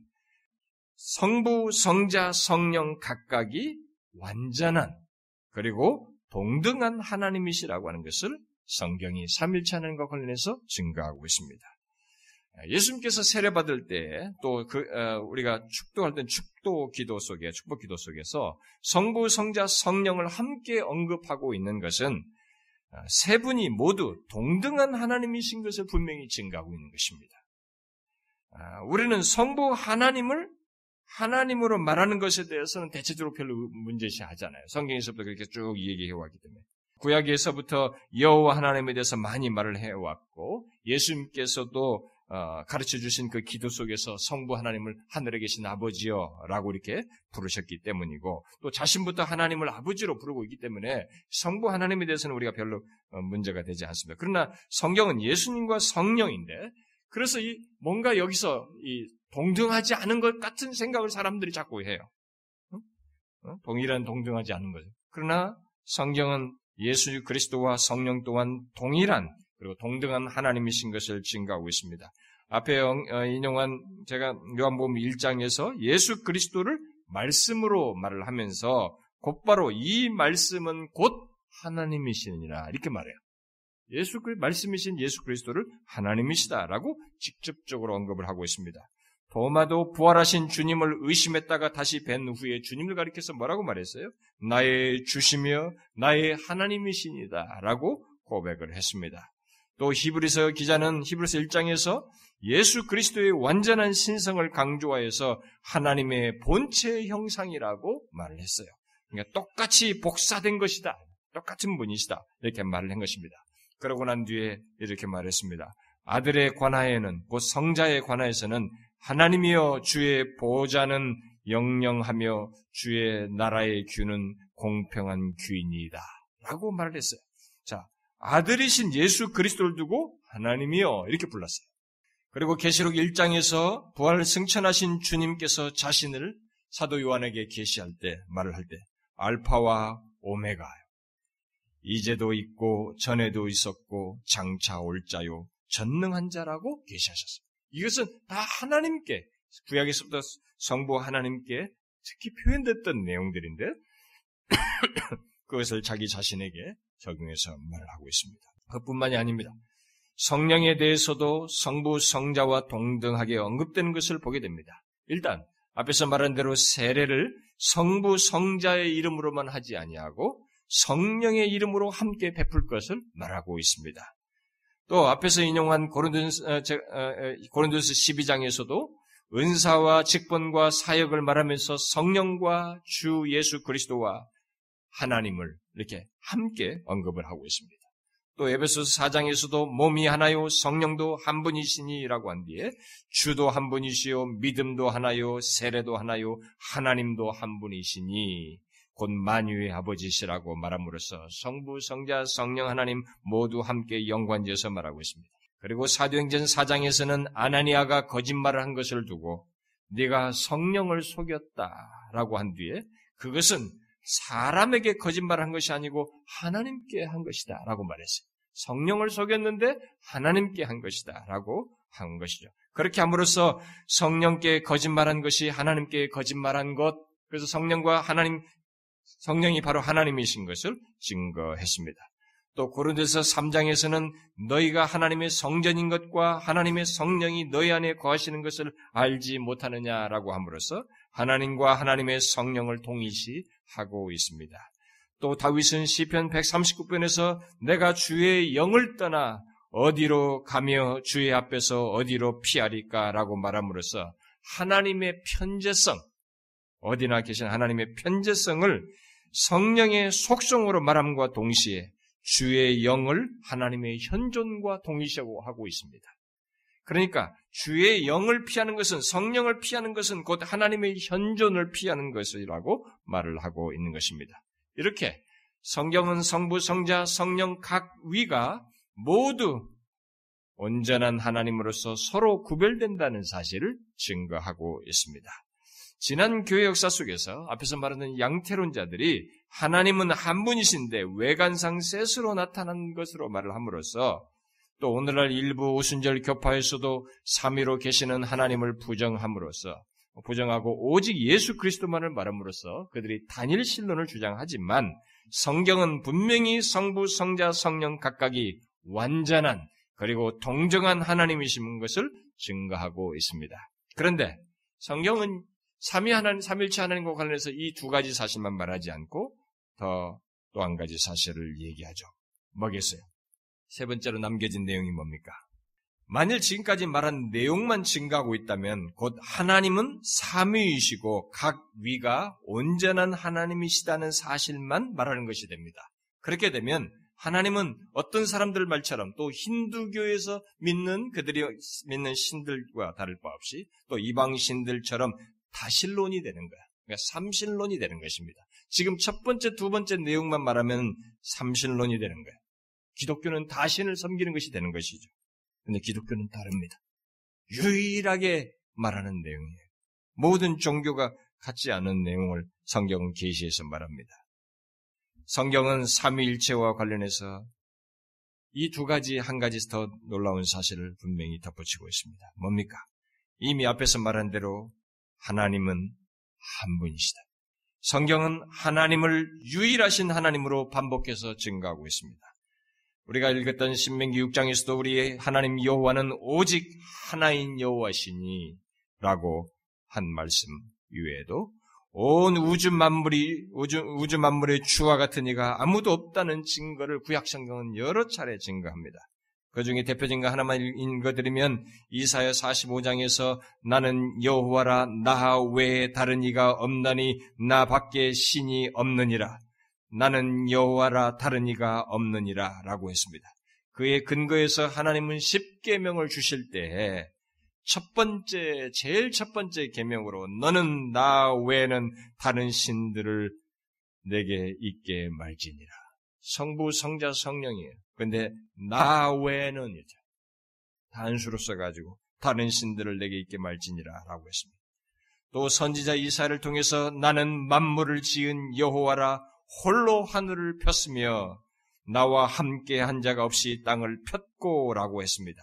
성부, 성자, 성령 각각이 완전한 그리고 동등한 하나님이시라고 하는 것을 성경이 삼일체 하나님과 관련해서 증거하고 있습니다. 예수님께서 세례 받을 때 또 그 어, 우리가 축도할 때 축도 기도 속에 축복 기도 속에서 성부 성자 성령을 함께 언급하고 있는 것은 어, 세 분이 모두 동등한 하나님이신 것을 분명히 증가하고 있는 것입니다. 아, 우리는 성부 하나님을 하나님으로 말하는 것에 대해서는 대체적으로 별로 문제시 하잖아요. 성경에서부터 그렇게 쭉 얘기해 왔기 때문에. 구약에서부터 여호와 하나님에 대해서 많이 말을 해왔고 예수님께서도 어, 가르쳐 주신 그 기도 속에서 성부 하나님을 하늘에 계신 아버지여 라고 이렇게 부르셨기 때문이고 또 자신부터 하나님을 아버지로 부르고 있기 때문에 성부 하나님에 대해서는 우리가 별로 어, 문제가 되지 않습니다. 그러나 성경은 예수님과 성령인데 그래서 이 뭔가 여기서 이 동등하지 않은 것 같은 생각을 사람들이 자꾸 해요. 어? 동일한 동등하지 않은 거죠. 그러나 성경은 예수 그리스도와 성령 또한 동일한 그리고 동등한 하나님이신 것을 증가하고 있습니다. 앞에 어, 인용한 제가 요한복음 1장에서 예수 그리스도를 말씀으로 말을 하면서 곧바로 이 말씀은 곧 하나님이시니라 이렇게 말해요. 예수 그 말씀이신 예수 그리스도를 하나님이시다라고 직접적으로 언급을 하고 있습니다. 도마도 부활하신 주님을 의심했다가 다시 뵌 후에 주님을 가리켜서 뭐라고 말했어요? 나의 주시며 나의 하나님이시니다라고 고백을 했습니다. 또 히브리서 기자는 히브리서 1장에서 예수 그리스도의 완전한 신성을 강조하여서 하나님의 본체 형상이라고 말을 했어요. 그러니까 똑같이 복사된 것이다. 똑같은 분이시다. 이렇게 말을 한 것입니다. 그러고 난 뒤에 이렇게 말했습니다. 아들의 관하에는 곧 성자의 관하에서는 하나님이여 주의 보호자는 영영하며 주의 나라의 규는 공평한 규인이다. 라고 말을 했어요. 자, 아들이신 예수 그리스도를 두고 하나님이여 이렇게 불렀어요. 그리고 계시록 1장에서 부활 승천하신 주님께서 자신을 사도 요한에게 계시할 때 말을 할 때 알파와 오메가 이제도 있고 전에도 있었고 장차 올 자요 전능한 자라고 계시하셨어요. 이것은 다 하나님께 구약에서부터 성부 하나님께 특히 표현됐던 내용들인데 그것을 자기 자신에게 적용해서 말을 하고 있습니다. 그뿐만이 아닙니다. 성령에 대해서도 성부, 성자와 동등하게 언급되는 것을 보게 됩니다. 일단 앞에서 말한 대로 세례를 성부, 성자의 이름으로만 하지 아니하고 성령의 이름으로 함께 베풀 것을 말하고 있습니다. 또 앞에서 인용한 고린도스, 어, 어, 고린도스 12장에서도 은사와 직분과 사역을 말하면서 성령과 주 예수 그리스도와 하나님을 이렇게 함께 언급을 하고 있습니다. 또 에베소서 4장에서도 몸이 하나요 성령도 한 분이시니라고 한 뒤에 주도 한 분이시요 믿음도 하나요 세례도 하나요 하나님도 한 분이시니 곧 만유의 아버지시라고 말함으로써 성부 성자 성령 하나님 모두 함께 연관지어서 말하고 있습니다. 그리고 사도행전 4장에서는 아나니아가 거짓말을 한 것을 두고 네가 성령을 속였다라고 한 뒤에 그것은 사람에게 거짓말을 한 것이 아니고 하나님께 한 것이다 라고 말했어요. 성령을 속였는데 하나님께 한 것이다 라고 한 것이죠. 그렇게 함으로써 성령께 거짓말한 것이 하나님께 거짓말한 것, 그래서 성령과 하나님, 성령이 바로 하나님이신 것을 증거했습니다. 또 고린도서 3장에서는 너희가 하나님의 성전인 것과 하나님의 성령이 너희 안에 거하시는 것을 알지 못하느냐라고 함으로써 하나님과 하나님의 성령을 동일시 하고 있습니다. 또 다윗은 시편 139편에서 내가 주의 영을 떠나 어디로 가며 주의 앞에서 어디로 피하리까라고 말함으로써 하나님의 편재성 어디나 계신 하나님의 편재성을 성령의 속성으로 말함과 동시에 주의 영을 하나님의 현존과 동일시하고 있습니다. 그러니까 주의 영을 피하는 것은 성령을 피하는 것은 곧 하나님의 현존을 피하는 것이라고 말을 하고 있는 것입니다. 이렇게 성경은 성부, 성자, 성령 각 위가 모두 온전한 하나님으로서 서로 구별된다는 사실을 증거하고 있습니다. 지난 교회 역사 속에서 앞에서 말하는 양태론자들이 하나님은 한 분이신데 외관상 셋으로 나타난 것으로 말을 함으로써 또 오늘날 일부 오순절 교파에서도 삼위로 계시는 하나님을 부정함으로써 부정하고 오직 예수 그리스도만을 말함으로써 그들이 단일 신론을 주장하지만 성경은 분명히 성부, 성자, 성령 각각이 완전한 그리고 동정한 하나님이신 것을 증거하고 있습니다. 그런데 성경은 삼위 하나님, 삼일체 하나님과 관련해서 이 두 가지 사실만 말하지 않고 더 또 한 가지 사실을 얘기하죠. 뭐겠어요? 세 번째로 남겨진 내용이 뭡니까? 만일 지금까지 말한 내용만 증가하고 있다면 곧 하나님은 삼위이시고 각 위가 온전한 하나님이시다는 사실만 말하는 것이 됩니다. 그렇게 되면 하나님은 어떤 사람들 말처럼 또 힌두교에서 믿는 그들이 믿는 신들과 다를 바 없이 또 이방 신들처럼 다신론이 되는 거야. 그러니까 삼신론이 되는 것입니다. 지금 첫 번째, 두 번째 내용만 말하면 삼신론이 되는 거야. 기독교는 다신을 섬기는 것이 되는 것이죠. 근데 기독교는 다릅니다. 유일하게 말하는 내용이에요. 모든 종교가 같지 않은 내용을 성경은 계시해서 말합니다. 성경은 삼위일체와 관련해서 이 두 가지 한 가지 더 놀라운 사실을 분명히 덧붙이고 있습니다. 뭡니까? 이미 앞에서 말한 대로 하나님은 한 분이시다. 성경은 하나님을 유일하신 하나님으로 반복해서 증가하고 있습니다. 우리가 읽었던 신명기 6장에서도 우리 하나님 여호와는 오직 하나인 여호와시니 라고 한 말씀 이외에도 온 우주 만물이 우주, 우주 만물의 주와 같은 이가 아무도 없다는 증거를 구약 성경은 여러 차례 증거합니다. 그 중에 대표적인 거 하나만 읽어드리면 이사야 45장에서 나는 여호와라 나 외에 다른 이가 없나니 나 밖에 신이 없느니라 나는 여호와라 다른 이가 없느니라 라고 했습니다. 그의 근거에서 하나님은 십계명을 주실 때첫 번째 제일 첫 번째 계명으로 너는 나 외에는 다른 신들을 내게 있게 말지니라. 성부 성자 성령이에요. 근데 나 외에는 이죠. 단수로 써 가지고 다른 신들을 내게 있게 말지니라라고 했습니다. 또 선지자 이사를 통해서 나는 만물을 지은 여호와라 홀로 하늘을 폈으며 나와 함께 한 자가 없이 땅을 폈고라고 했습니다.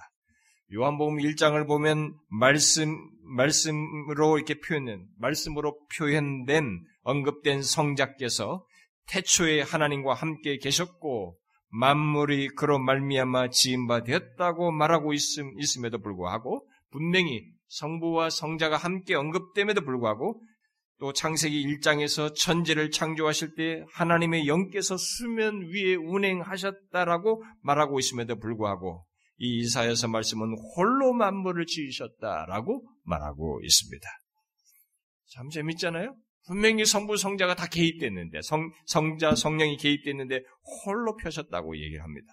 요한복음 1장을 보면 말씀 말씀으로 이렇게 표현된 말씀으로 표현된 언급된 성자께서 태초에 하나님과 함께 계셨고 만물이 그로 말미암아 지은 바 되었다고 말하고 있음, 있음에도 불구하고 분명히 성부와 성자가 함께 언급됨에도 불구하고 또 창세기 1장에서 천지를 창조하실 때 하나님의 영께서 수면 위에 운행하셨다라고 말하고 있음에도 불구하고 이 이사야서 말씀은 홀로 만물을 지으셨다라고 말하고 있습니다. 참 재밌잖아요? 분명히 성부 성자가 다 개입됐는데 성, 성자 성령이 개입됐는데 홀로 펴셨다고 얘기를 합니다.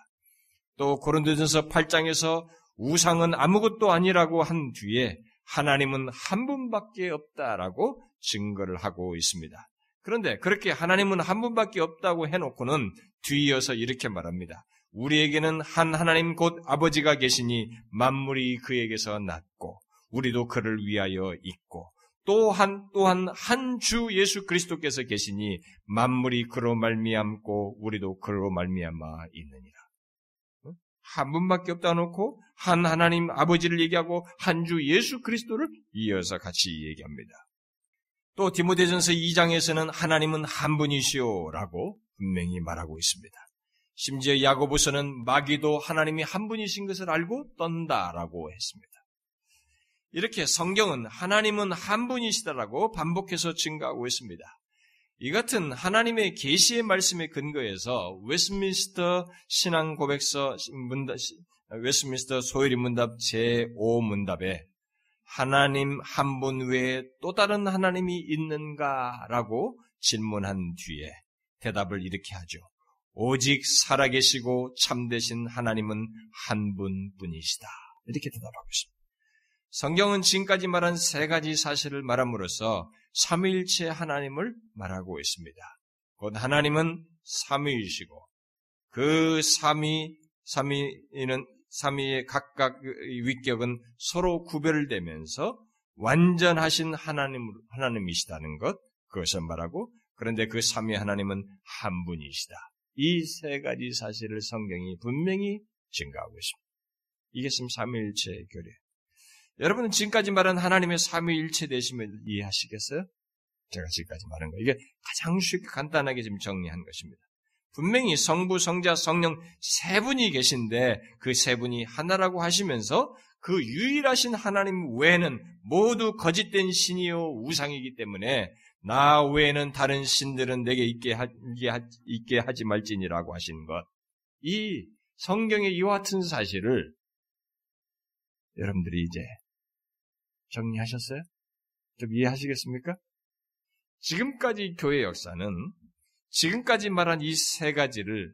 또 고린도전서 8장에서 우상은 아무것도 아니라고 한 뒤에 하나님은 한 분밖에 없다라고 증거를 하고 있습니다. 그런데 그렇게 하나님은 한 분밖에 없다고 해놓고는 뒤이어서 이렇게 말합니다. 우리에게는 한 하나님 곧 아버지가 계시니 만물이 그에게서 났고 우리도 그를 위하여 있고 또한 또한 한 주 예수 그리스도께서 계시니 만물이 그로 말미암고 우리도 그로 말미암아 있느니라. 한 분밖에 없다 놓고 한 하나님 아버지를 얘기하고 한 주 예수 그리스도를 이어서 같이 얘기합니다. 또 디모데전서 2장에서는 하나님은 한 분이시오라고 분명히 말하고 있습니다. 심지어 야고보서는 마귀도 하나님이 한 분이신 것을 알고 떤다라고 했습니다. 이렇게 성경은 하나님은 한 분이시다라고 반복해서 증가하고 있습니다. 이 같은 하나님의 계시의 말씀에 근거해서 웨스민스터 신앙 고백서 문답, 웨스민스터 소요리 문답 제5 문답에 하나님 한 분 외에 또 다른 하나님이 있는가라고 질문한 뒤에 대답을 이렇게 하죠. 오직 살아계시고 참되신 하나님은 한 분뿐이시다. 이렇게 대답하고 있습니다. 성경은 지금까지 말한 세 가지 사실을 말함으로써 삼위일체 하나님을 말하고 있습니다. 곧 하나님은 삼위이시고 그 삼위 삼위는 삼위의 각각 위격은 서로 구별되면서 완전하신 하나님 하나님이시다는 것 그것을 말하고 그런데 그 삼위 하나님은 한 분이시다. 이 세 가지 사실을 성경이 분명히 증가하고 있습니다. 이게 지금 삼위일체의 교례. 여러분은 지금까지 말한 하나님의 삼위일체 되심을 이해하시겠어요? 제가 지금까지 말한 거 이게 가장 쉽게 간단하게 지금 정리한 것입니다. 분명히 성부, 성자, 성령 세 분이 계신데 그 세 분이 하나라고 하시면서 그 유일하신 하나님 외에는 모두 거짓된 신이요 우상이기 때문에 나 외에는 다른 신들은 내게 있게, 하, 있게 하지 말지니라고 하신 것. 이 성경의 이와 같은 사실을 여러분들이 이제 정리하셨어요? 좀 이해하시겠습니까? 지금까지 교회 역사는 지금까지 말한 이 세 가지를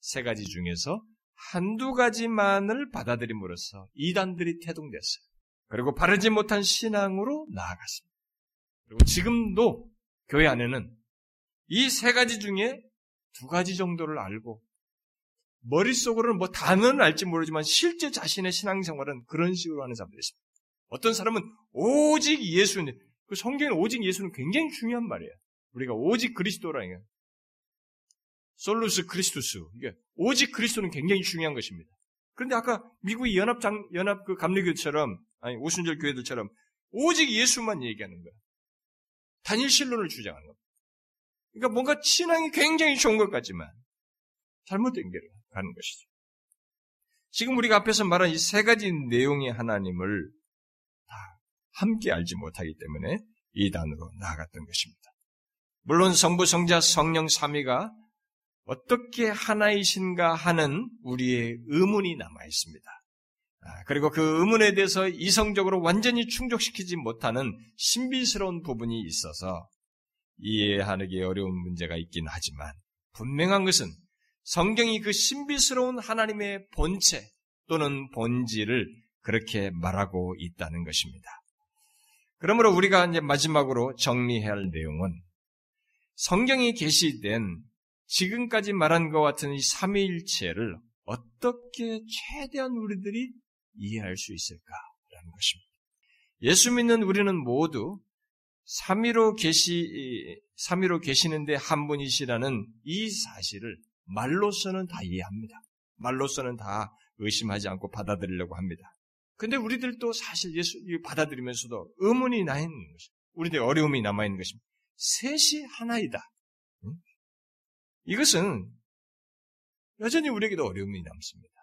세 가지 중에서 한두 가지만을 받아들임으로써 이단들이 태동됐어요. 그리고 바르지 못한 신앙으로 나아갔습니다. 그리고 지금도 교회 안에는 이 세 가지 중에 두 가지 정도를 알고 머릿속으로는 뭐 단어는 알지 모르지만 실제 자신의 신앙생활은 그런 식으로 하는 사람들이 있습니다. 어떤 사람은 오직 예수는 그 성경에 오직 예수는 굉장히 중요한 말이에요. 우리가 오직 그리스도라는 게 솔루스 크리스투스 이게 오직 그리스도는 굉장히 중요한 것입니다. 그런데 아까 미국의 연합 장 연합 그 감리교처럼 아니 오순절 교회들처럼 오직 예수만 얘기하는 거야. 단일 신론을 주장하는 거. 그러니까 뭔가 신앙이 굉장히 좋은 것 같지만 잘못된 길을 가는 것이죠. 지금 우리가 앞에서 말한 이 세 가지 내용의 하나님을 함께 알지 못하기 때문에 이단으로 나아갔던 것입니다. 물론 성부, 성자, 성령 삼위가 어떻게 하나이신가 하는 우리의 의문이 남아 있습니다. 아, 그리고 그 의문에 대해서 이성적으로 완전히 충족시키지 못하는 신비스러운 부분이 있어서 이해하기 어려운 문제가 있긴 하지만 분명한 것은 성경이 그 신비스러운 하나님의 본체 또는 본질을 그렇게 말하고 있다는 것입니다. 그러므로 우리가 이제 마지막으로 정리해야 할 내용은 성경이 게시된 지금까지 말한 것 같은 이 삼위일체를 어떻게 최대한 우리들이 이해할 수 있을까라는 것입니다. 예수 믿는 우리는 모두 삼위로 계시 삼위로 계시는데 한 분이시라는 이 사실을 말로서는 다 이해합니다. 말로서는 다 의심하지 않고 받아들이려고 합니다. 근데 우리들도 사실 예수 받아들이면서도 의문이 나 있는 것이 우리들 어려움이 남아 있는 것입니다. 셋이 하나이다. 이것은 여전히 우리에게도 어려움이 남습니다.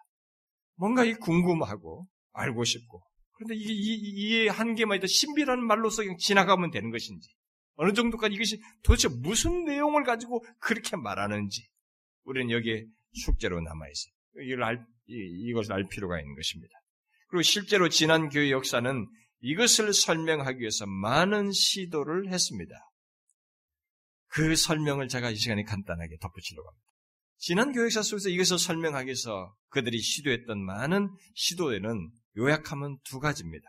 뭔가 이 궁금하고 알고 싶고 그런데 이게 이, 한계만 있다 신비라는 말로서 그냥 지나가면 되는 것인지 어느 정도까지 이것이 도대체 무슨 내용을 가지고 그렇게 말하는지 우리는 여기에 숙제로 남아 있어요. 이걸 알, 이것을 알 필요가 있는 것입니다. 그리고 실제로 지난 교회 역사는 이것을 설명하기 위해서 많은 시도를 했습니다. 그 설명을 제가 이 시간에 간단하게 덧붙이려고 합니다. 지난 교역사 속에서 이것을 설명하기 위해서 그들이 시도했던 많은 시도에는 요약하면 두 가지입니다.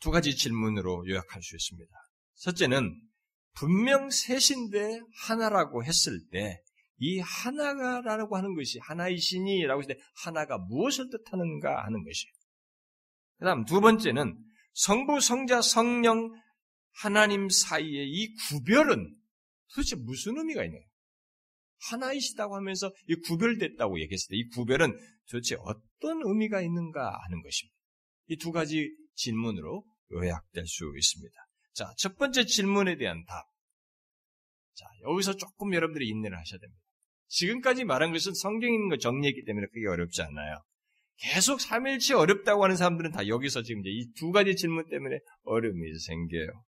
두 가지 질문으로 요약할 수 있습니다. 첫째는 분명 셋인데 하나라고 했을 때 이 하나가라고 하는 것이 하나의 신이라고 했을 때 하나가 무엇을 뜻하는가 하는 것이에요. 그 다음 두 번째는 성부, 성자, 성령, 하나님 사이의 이 구별은 도대체 무슨 의미가 있나요? 하나이시다고 하면서 이 구별됐다고 얘기했을 때 이 구별은 도대체 어떤 의미가 있는가 하는 것입니다. 이 두 가지 질문으로 요약될 수 있습니다. 자, 첫 번째 질문에 대한 답. 자, 여기서 조금 여러분들이 인내를 하셔야 됩니다. 지금까지 말한 것은 성경에 있는 거 정리했기 때문에 그게 어렵지 않아요. 계속 삼일치 어렵다고 하는 사람들은 다 여기서 지금 이제 이 두 가지 질문 때문에 어려움이 생겨요.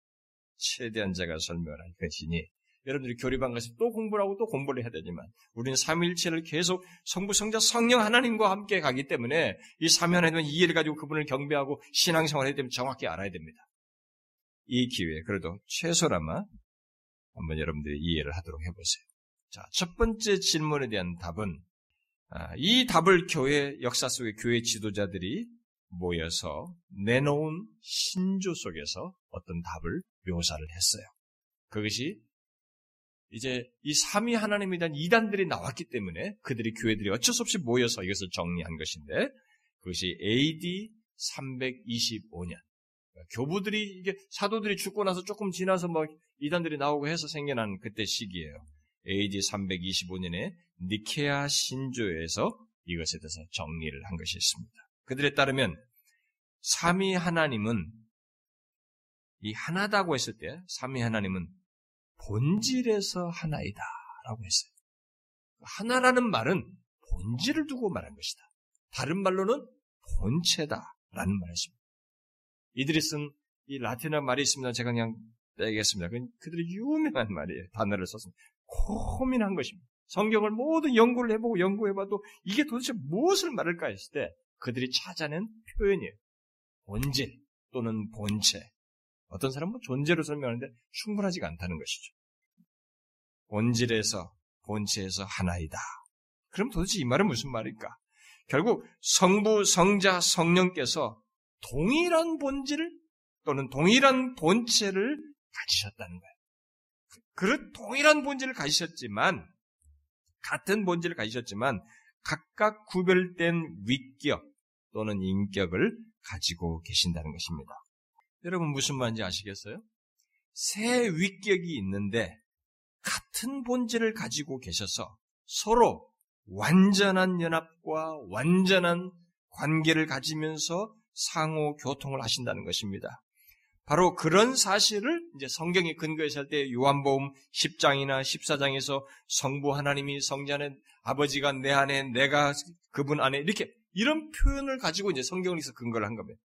최대한 제가 설명을 할 것이니 여러분들이 교리반 가서 또 공부를 하고 또 공부를 해야 되지만 우리는 삼일체를 계속 성부, 성자, 성령 하나님과 함께 가기 때문에 이 삼위 하나님은 이해를 가지고 그분을 경배하고 신앙생활을 해야 되면 정확히 알아야 됩니다. 이 기회에 그래도 최소라마 한번 여러분들이 이해를 하도록 해보세요. 자, 첫 번째 질문에 대한 답은 아, 이 답을 교회 역사 속의 교회 지도자들이 모여서 내놓은 신조 속에서 어떤 답을 묘사를 했어요. 그것이 이제 이 삼위 하나님에 대한 이단들이 나왔기 때문에 그들이 교회들이 어쩔 수 없이 모여서 이것을 정리한 것인데 그것이 AD 325년 교부들이 이게 사도들이 죽고 나서 조금 지나서 뭐 이단들이 나오고 해서 생겨난 그때 시기예요. AD 325년에 니케아 신조에서 이것에 대해서 정리를 한 것이 있습니다. 그들에 따르면 삼위 하나님은 이 하나다고 했을 때 삼위 하나님은 본질에서 하나이다 라고 했어요. 하나라는 말은 본질을 두고 말한 것이다. 다른 말로는 본체다 라는 말이었습니다. 이들이 쓴 이 라틴어 말이 있습니다. 제가 그냥 빼겠습니다. 그들의 유명한 말이에요. 단어를 썼습니다. 고민한 것입니다. 성경을 모두 연구를 해보고 연구해봐도 이게 도대체 무엇을 말할까 했을 때 그들이 찾아낸 표현이에요. 본질 또는 본체. 어떤 사람은 존재로 설명하는데 충분하지가 않다는 것이죠. 본질에서 본체에서 하나이다. 그럼 도대체 이 말은 무슨 말일까? 결국 성부, 성자, 성령께서 동일한 본질 또는 동일한 본체를 가지셨다는 거예요. 그런 동일한 본질을 가지셨지만 같은 본질을 가지셨지만 각각 구별된 위격 또는 인격을 가지고 계신다는 것입니다. 여러분 무슨 말인지 아시겠어요? 새 위격이 있는데 같은 본질을 가지고 계셔서 서로 완전한 연합과 완전한 관계를 가지면서 상호 교통을 하신다는 것입니다. 바로 그런 사실을 이제 성경에 근거해서 할 때 요한복음 10장이나 14장에서 성부 하나님이 성자 는 아버지가 내 안에 내가 그분 안에 이렇게 이런 표현을 가지고 이제 성경에서 근거를 한 겁니다.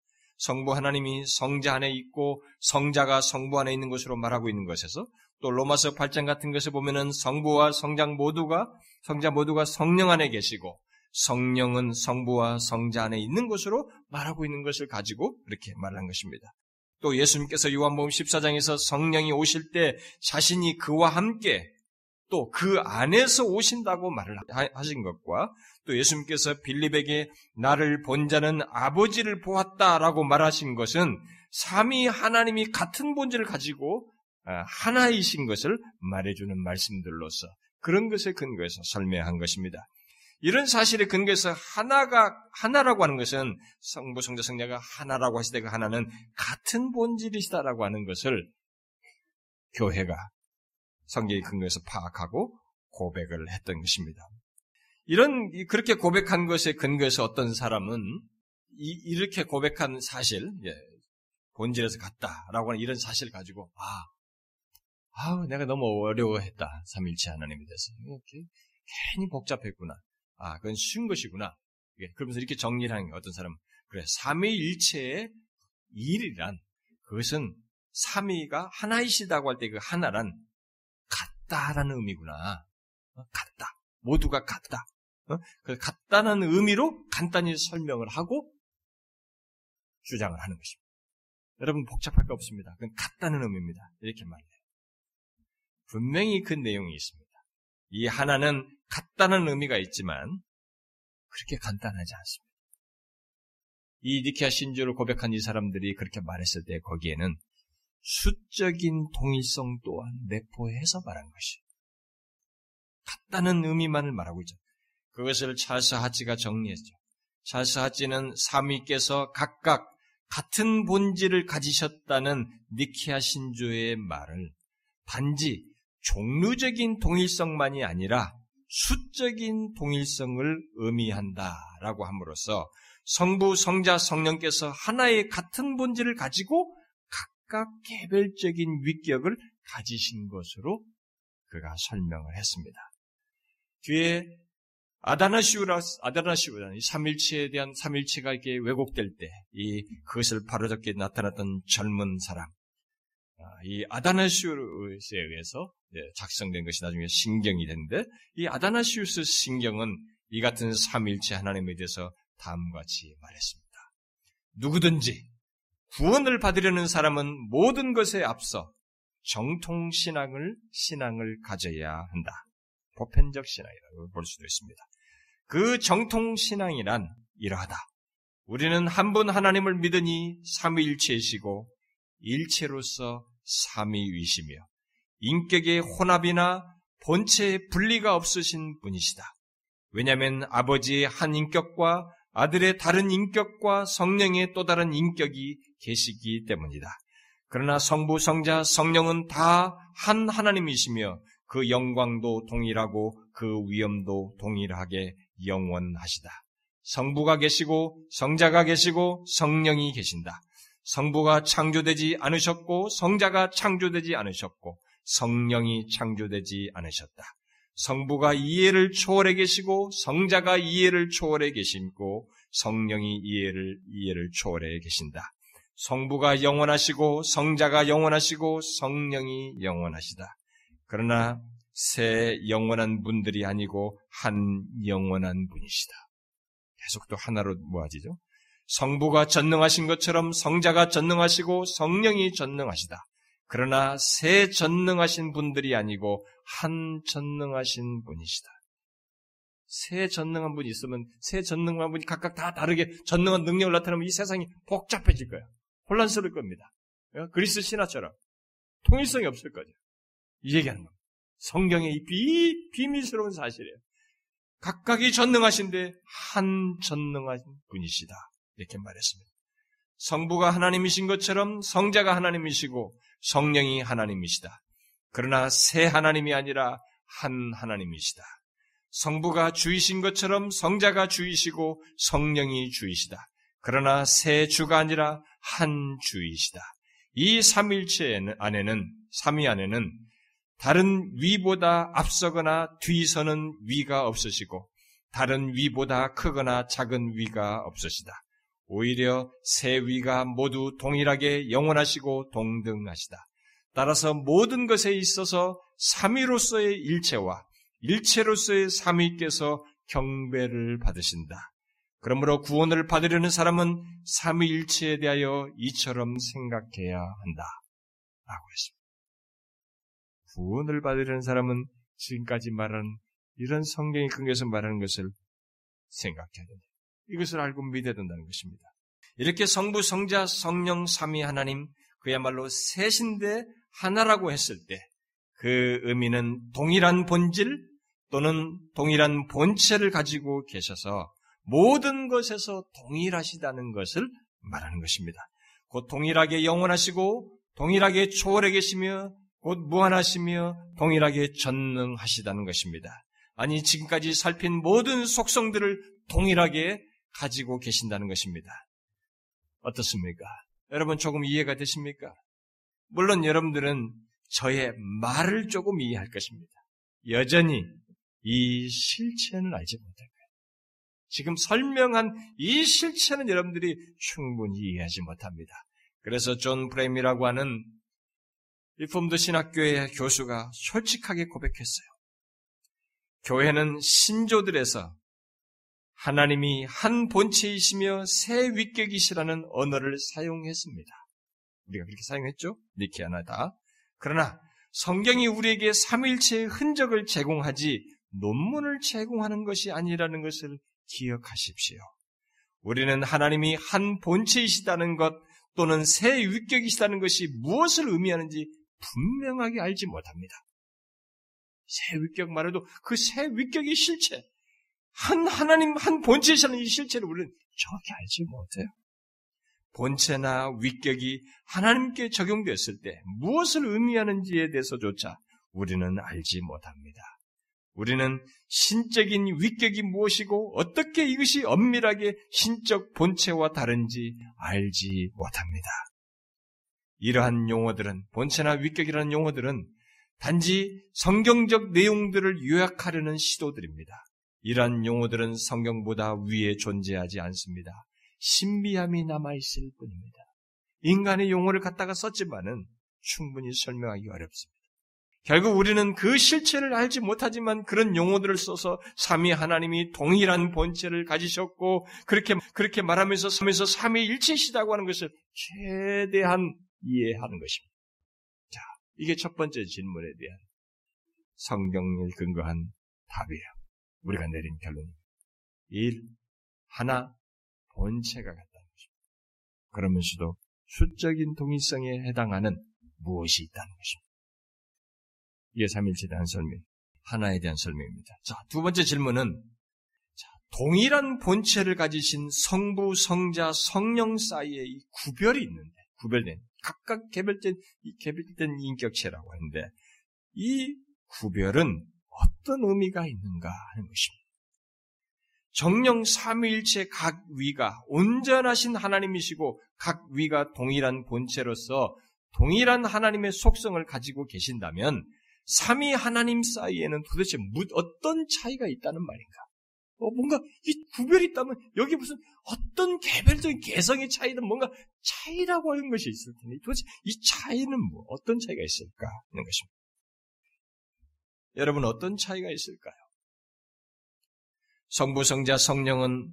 성부 하나님이 성자 안에 있고 성자가 성부 안에 있는 것으로 말하고 있는 것에서 또 로마서 8장 같은 것을 보면은 성부와 성장 모두가 성자 모두가 성령 안에 계시고 성령은 성부와 성자 안에 있는 것으로 말하고 있는 것을 가지고 이렇게 말한 것입니다. 또 예수님께서 요한복음 14장에서 성령이 오실 때 자신이 그와 함께 또 그 안에서 오신다고 말을 하신 것과 또 예수님께서 빌립에게 나를 본 자는 아버지를 보았다라고 말하신 것은 삼위 하나님이 같은 본질을 가지고 아, 하나이신 것을 말해주는 말씀들로서 그런 것에 근거해서 설명한 것입니다. 이런 사실에 근거해서 하나가 하나라고 하는 것은 성부 성자 성자가 하나라고 때그 하나는 같은 본질이시다라고 하는 것을 교회가 성경의 근거에서 파악하고 고백을 했던 것입니다. 이런 그렇게 고백한 것에 근거해서 어떤 사람은 이, 렇게 고백한 사실, 예, 본질에서 같다라고 하는 이런 사실을 가지고 아, 아, 내가 너무 어려워했다 삼일체 하나님에 대해서 이렇게 괜히 복잡했구나. 아, 그건 쉬운 것이구나. 예, 그러면서 이렇게 정리를 하는 게 어떤 사람은 그래 삼위일체의 일이란 그것은 삼위가 하나이시다고 할 때 그 하나란 같다라는 의미구나. 어, 같다. 모두가 같다. 어? 그 같다는 의미로 간단히 설명을 하고 주장을 하는 것입니다. 여러분 복잡할 거 없습니다. 그건 같다는 의미입니다. 이렇게 말해요. 분명히 그 내용이 있습니다. 이 하나는 같다는 의미가 있지만 그렇게 간단하지 않습니다. 이 니키아 신조를 고백한 이 사람들이 그렇게 말했을 때 거기에는 수적인 동일성 또한 내포해서 말한 것이 같다는 의미만을 말하고 있죠. 그것을 찰스 하치가 정리했죠. 찰스 하치는 삼위께서 각각 같은 본질을 가지셨다는 니키아 신조의 말을 단지 종류적인 동일성만이 아니라 수적인 동일성을 의미한다라고 함으로써 성부, 성자, 성령께서 하나의 같은 본질을 가지고 각각 개별적인 위격을 가지신 것으로 그가 설명을 했습니다. 뒤에 아다나시우라, 아다나시우라는 삼일체에 대한 삼일체가 이렇게 왜곡될 때, 이, 그것을 바로잡게 나타났던 젊은 사람, 아, 이 아다나시우스에 의해서 예, 작성된 것이 나중에 신경이 되는데, 이 아다나시우스 신경은 이 같은 삼일체 하나님에 대해서 다음과 같이 말했습니다. 누구든지 구원을 받으려는 사람은 모든 것에 앞서 정통 신앙을 신앙을 가져야 한다. 보편적 신앙이라고 볼 수도 있습니다. 그 정통 신앙이란 이러하다. 우리는 한 분 하나님을 믿으니 삼위일체이시고 일체로서 삼위이시며 인격의 혼합이나 본체의 분리가 없으신 분이시다. 왜냐하면 아버지의 한 인격과 아들의 다른 인격과 성령의 또 다른 인격이 계시기 때문이다. 그러나 성부, 성자, 성령은 다 한 하나님이시며 그 영광도 동일하고 그 위엄도 동일하게 영원하시다. 성부가 계시고 성자가 계시고 성령이 계신다. 성부가 창조되지 않으셨고 성자가 창조되지 않으셨고 성령이 창조되지 않으셨다. 성부가 이해를 초월해 계시고 성자가 이해를 초월해 계시고 성령이 이해를 이해를 초월해 계신다. 성부가 영원하시고 성자가 영원하시고 성령이 영원하시다. 그러나 새 영원한 분들이 아니고 한 영원한 분이시다. 계속 또 하나로 모아지죠. 성부가 전능하신 것처럼 성자가 전능하시고 성령이 전능하시다. 그러나 새 전능하신 분들이 아니고 한 전능하신 분이시다. 새 전능한 분이 있으면 새 전능한 분이 각각 다 다르게 전능한 능력을 나타내면 이 세상이 복잡해질 거예요. 혼란스러울 겁니다. 그리스 신화처럼 통일성이 없을 거죠. 이 얘기하는 겁니다. 성경의 이 비, 비밀스러운 사실이에요. 각각이 전능하신데 한 전능하신 분이시다. 이렇게 말했습니다. 성부가 하나님이신 것처럼 성자가 하나님이시고 성령이 하나님이시다. 그러나 새 하나님이 아니라 한 하나님이시다. 성부가 주이신 것처럼 성자가 주이시고 성령이 주이시다. 그러나 새 주가 아니라 한 주이시다. 이 삼일체 안에는 삼위 안에는 다른 위보다 앞서거나 뒤서는 위가 없으시고 다른 위보다 크거나 작은 위가 없으시다. 오히려 세 위가 모두 동일하게 영원하시고 동등하시다. 따라서 모든 것에 있어서 삼위로서의 일체와 일체로서의 삼위께서 경배를 받으신다. 그러므로 구원을 받으려는 사람은 삼위일체에 대하여 이처럼 생각해야 한다. 라고 했습니다. 구원을 받으려는 사람은 지금까지 말하는 이런 성경의 근거에서 말하는 것을 생각해야 된다. 이것을 알고 믿어야 된다는 것입니다. 이렇게 성부, 성자, 성령, 삼위 하나님, 그야말로 셋인데 하나라고 했을 때 그 의미는 동일한 본질 또는 동일한 본체를 가지고 계셔서 모든 것에서 동일하시다는 것을 말하는 것입니다. 곧 동일하게 영원하시고 동일하게 초월해 계시며 곧 무한하시며 동일하게 전능하시다는 것입니다. 아니 지금까지 살핀 모든 속성들을 동일하게 가지고 계신다는 것입니다. 어떻습니까? 여러분 조금 이해가 되십니까? 물론 여러분들은 저의 말을 조금 이해할 것입니다. 여전히 이 실체는 알지 못할 거예요. 지금 설명한 이 실체는 여러분들이 충분히 이해하지 못합니다. 그래서 존 프레임이라고 하는 Reformed 신학교의 교수가 솔직하게 고백했어요. 교회는 신조들에서 하나님이 한 본체이시며 세 위격이시라는 언어를 사용했습니다. 우리가 그렇게 사용했죠? 니키아나다. 그러나 성경이 우리에게 삼위일체의 흔적을 제공하지 논문을 제공하는 것이 아니라는 것을 기억하십시오. 우리는 하나님이 한 본체이시다는 것 또는 새 위격이시다는 것이 무엇을 의미하는지 분명하게 알지 못합니다. 새 위격 말해도 그 새 위격의 실체, 한 하나님 한 본체시라는 이 실체를 우리는 정확히 알지 못해요. 본체나 위격이 하나님께 적용됐을 때 무엇을 의미하는지에 대해서조차 우리는 알지 못합니다. 우리는 신적인 위격이 무엇이고 어떻게 이것이 엄밀하게 신적 본체와 다른지 알지 못합니다. 이러한 용어들은 본체나 위격이라는 용어들은 단지 성경적 내용들을 요약하려는 시도들입니다. 이러한 용어들은 성경보다 위에 존재하지 않습니다. 신비함이 남아있을 뿐입니다. 인간의 용어를 갖다가 썼지만은 충분히 설명하기 어렵습니다. 결국 우리는 그 실체를 알지 못하지만 그런 용어들을 써서 삼위 하나님이 동일한 본체를 가지셨고 그렇게 그렇게 말하면서 삼에서 삼위 일체시다고 하는 것을 최대한 이해하는 것입니다. 자, 이게 첫 번째 질문에 대한 성경을 근거한 답이에요. 우리가 내린 결론입니다. 일, 하나, 본체가 같다는 것입니다. 그러면서도 수적인 동일성에 해당하는 무엇이 있다는 것입니다. 이게 삼일체에 대한 설명, 하나에 대한 설명입니다. 자, 두 번째 질문은 자, 동일한 본체를 가지신 성부, 성자, 성령 사이에 이 구별이 있는데 구별된 각각 개별된 개별된 인격체라고 하는데 이 구별은 어떤 의미가 있는가 하는 것입니다. 정령 삼위일체 각 위가 온전하신 하나님이시고 각 위가 동일한 본체로서 동일한 하나님의 속성을 가지고 계신다면 삼위 하나님 사이에는 도대체 어떤 차이가 있다는 말인가? 어, 뭔가 이 구별이 있다면 여기 무슨 어떤 개별적인 개성의 차이든 뭔가 차이라고 하는 것이 있을 텐데 도대체 이 차이는 뭐 어떤 차이가 있을까 하는 것입니다. 여러분 어떤 차이가 있을까요? 성부, 성자, 성령은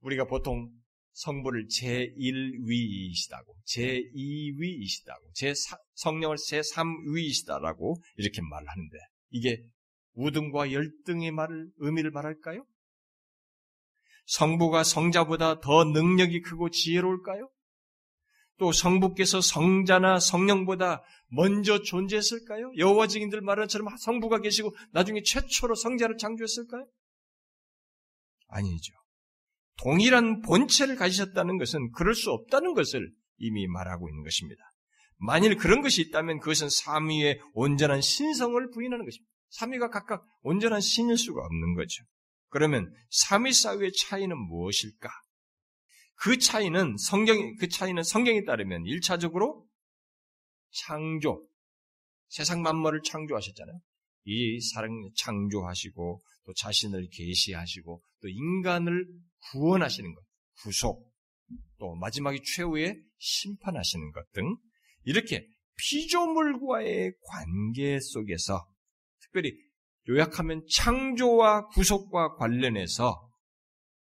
우리가 보통 성부를 제1위이시다고, 제2위이시다고, 제 성령을 제3위이시다라고 이렇게 말을 하는데 이게 우등과 열등의 말을 의미를 말할까요? 성부가 성자보다 더 능력이 크고 지혜로울까요? 또 성부께서 성자나 성령보다 먼저 존재했을까요? 여호와 증인들 말한처럼 성부가 계시고 나중에 최초로 성자를 창조했을까요? 아니죠. 동일한 본체를 가지셨다는 것은 그럴 수 없다는 것을 이미 말하고 있는 것입니다. 만일 그런 것이 있다면 그것은 삼위의 온전한 신성을 부인하는 것입니다. 삼위가 각각 온전한 신일 수가 없는 거죠. 그러면 삼위 사이의 차이는 무엇일까? 그 차이는 성경 그 차이는 성경에 따르면 1차적으로 창조 세상 만물을 창조하셨잖아요. 이 사랑 창조하시고 또 자신을 계시하시고 또 인간을 구원하시는 것, 구속, 또 마지막에 최후의 심판하시는 것 등 이렇게 피조물과의 관계 속에서 특별히 요약하면 창조와 구속과 관련해서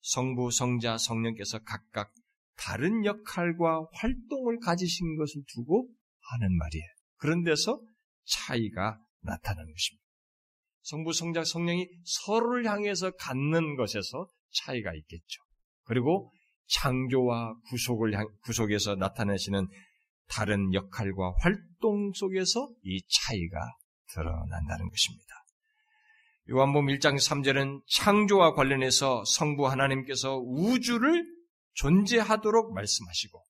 성부, 성자, 성령께서 각각 다른 역할과 활동을 가지신 것을 두고 하는 말이에요. 그런 데서 차이가 나타나는 것입니다. 성부, 성자, 성령이 서로를 향해서 갖는 것에서 차이가 있겠죠. 그리고 창조와 구속을 향, 구속에서 나타내시는 다른 역할과 활동 속에서 이 차이가 드러난다는 것입니다. 요한복음 1장 3절은 창조와 관련해서 성부 하나님께서 우주를 존재하도록 말씀하시고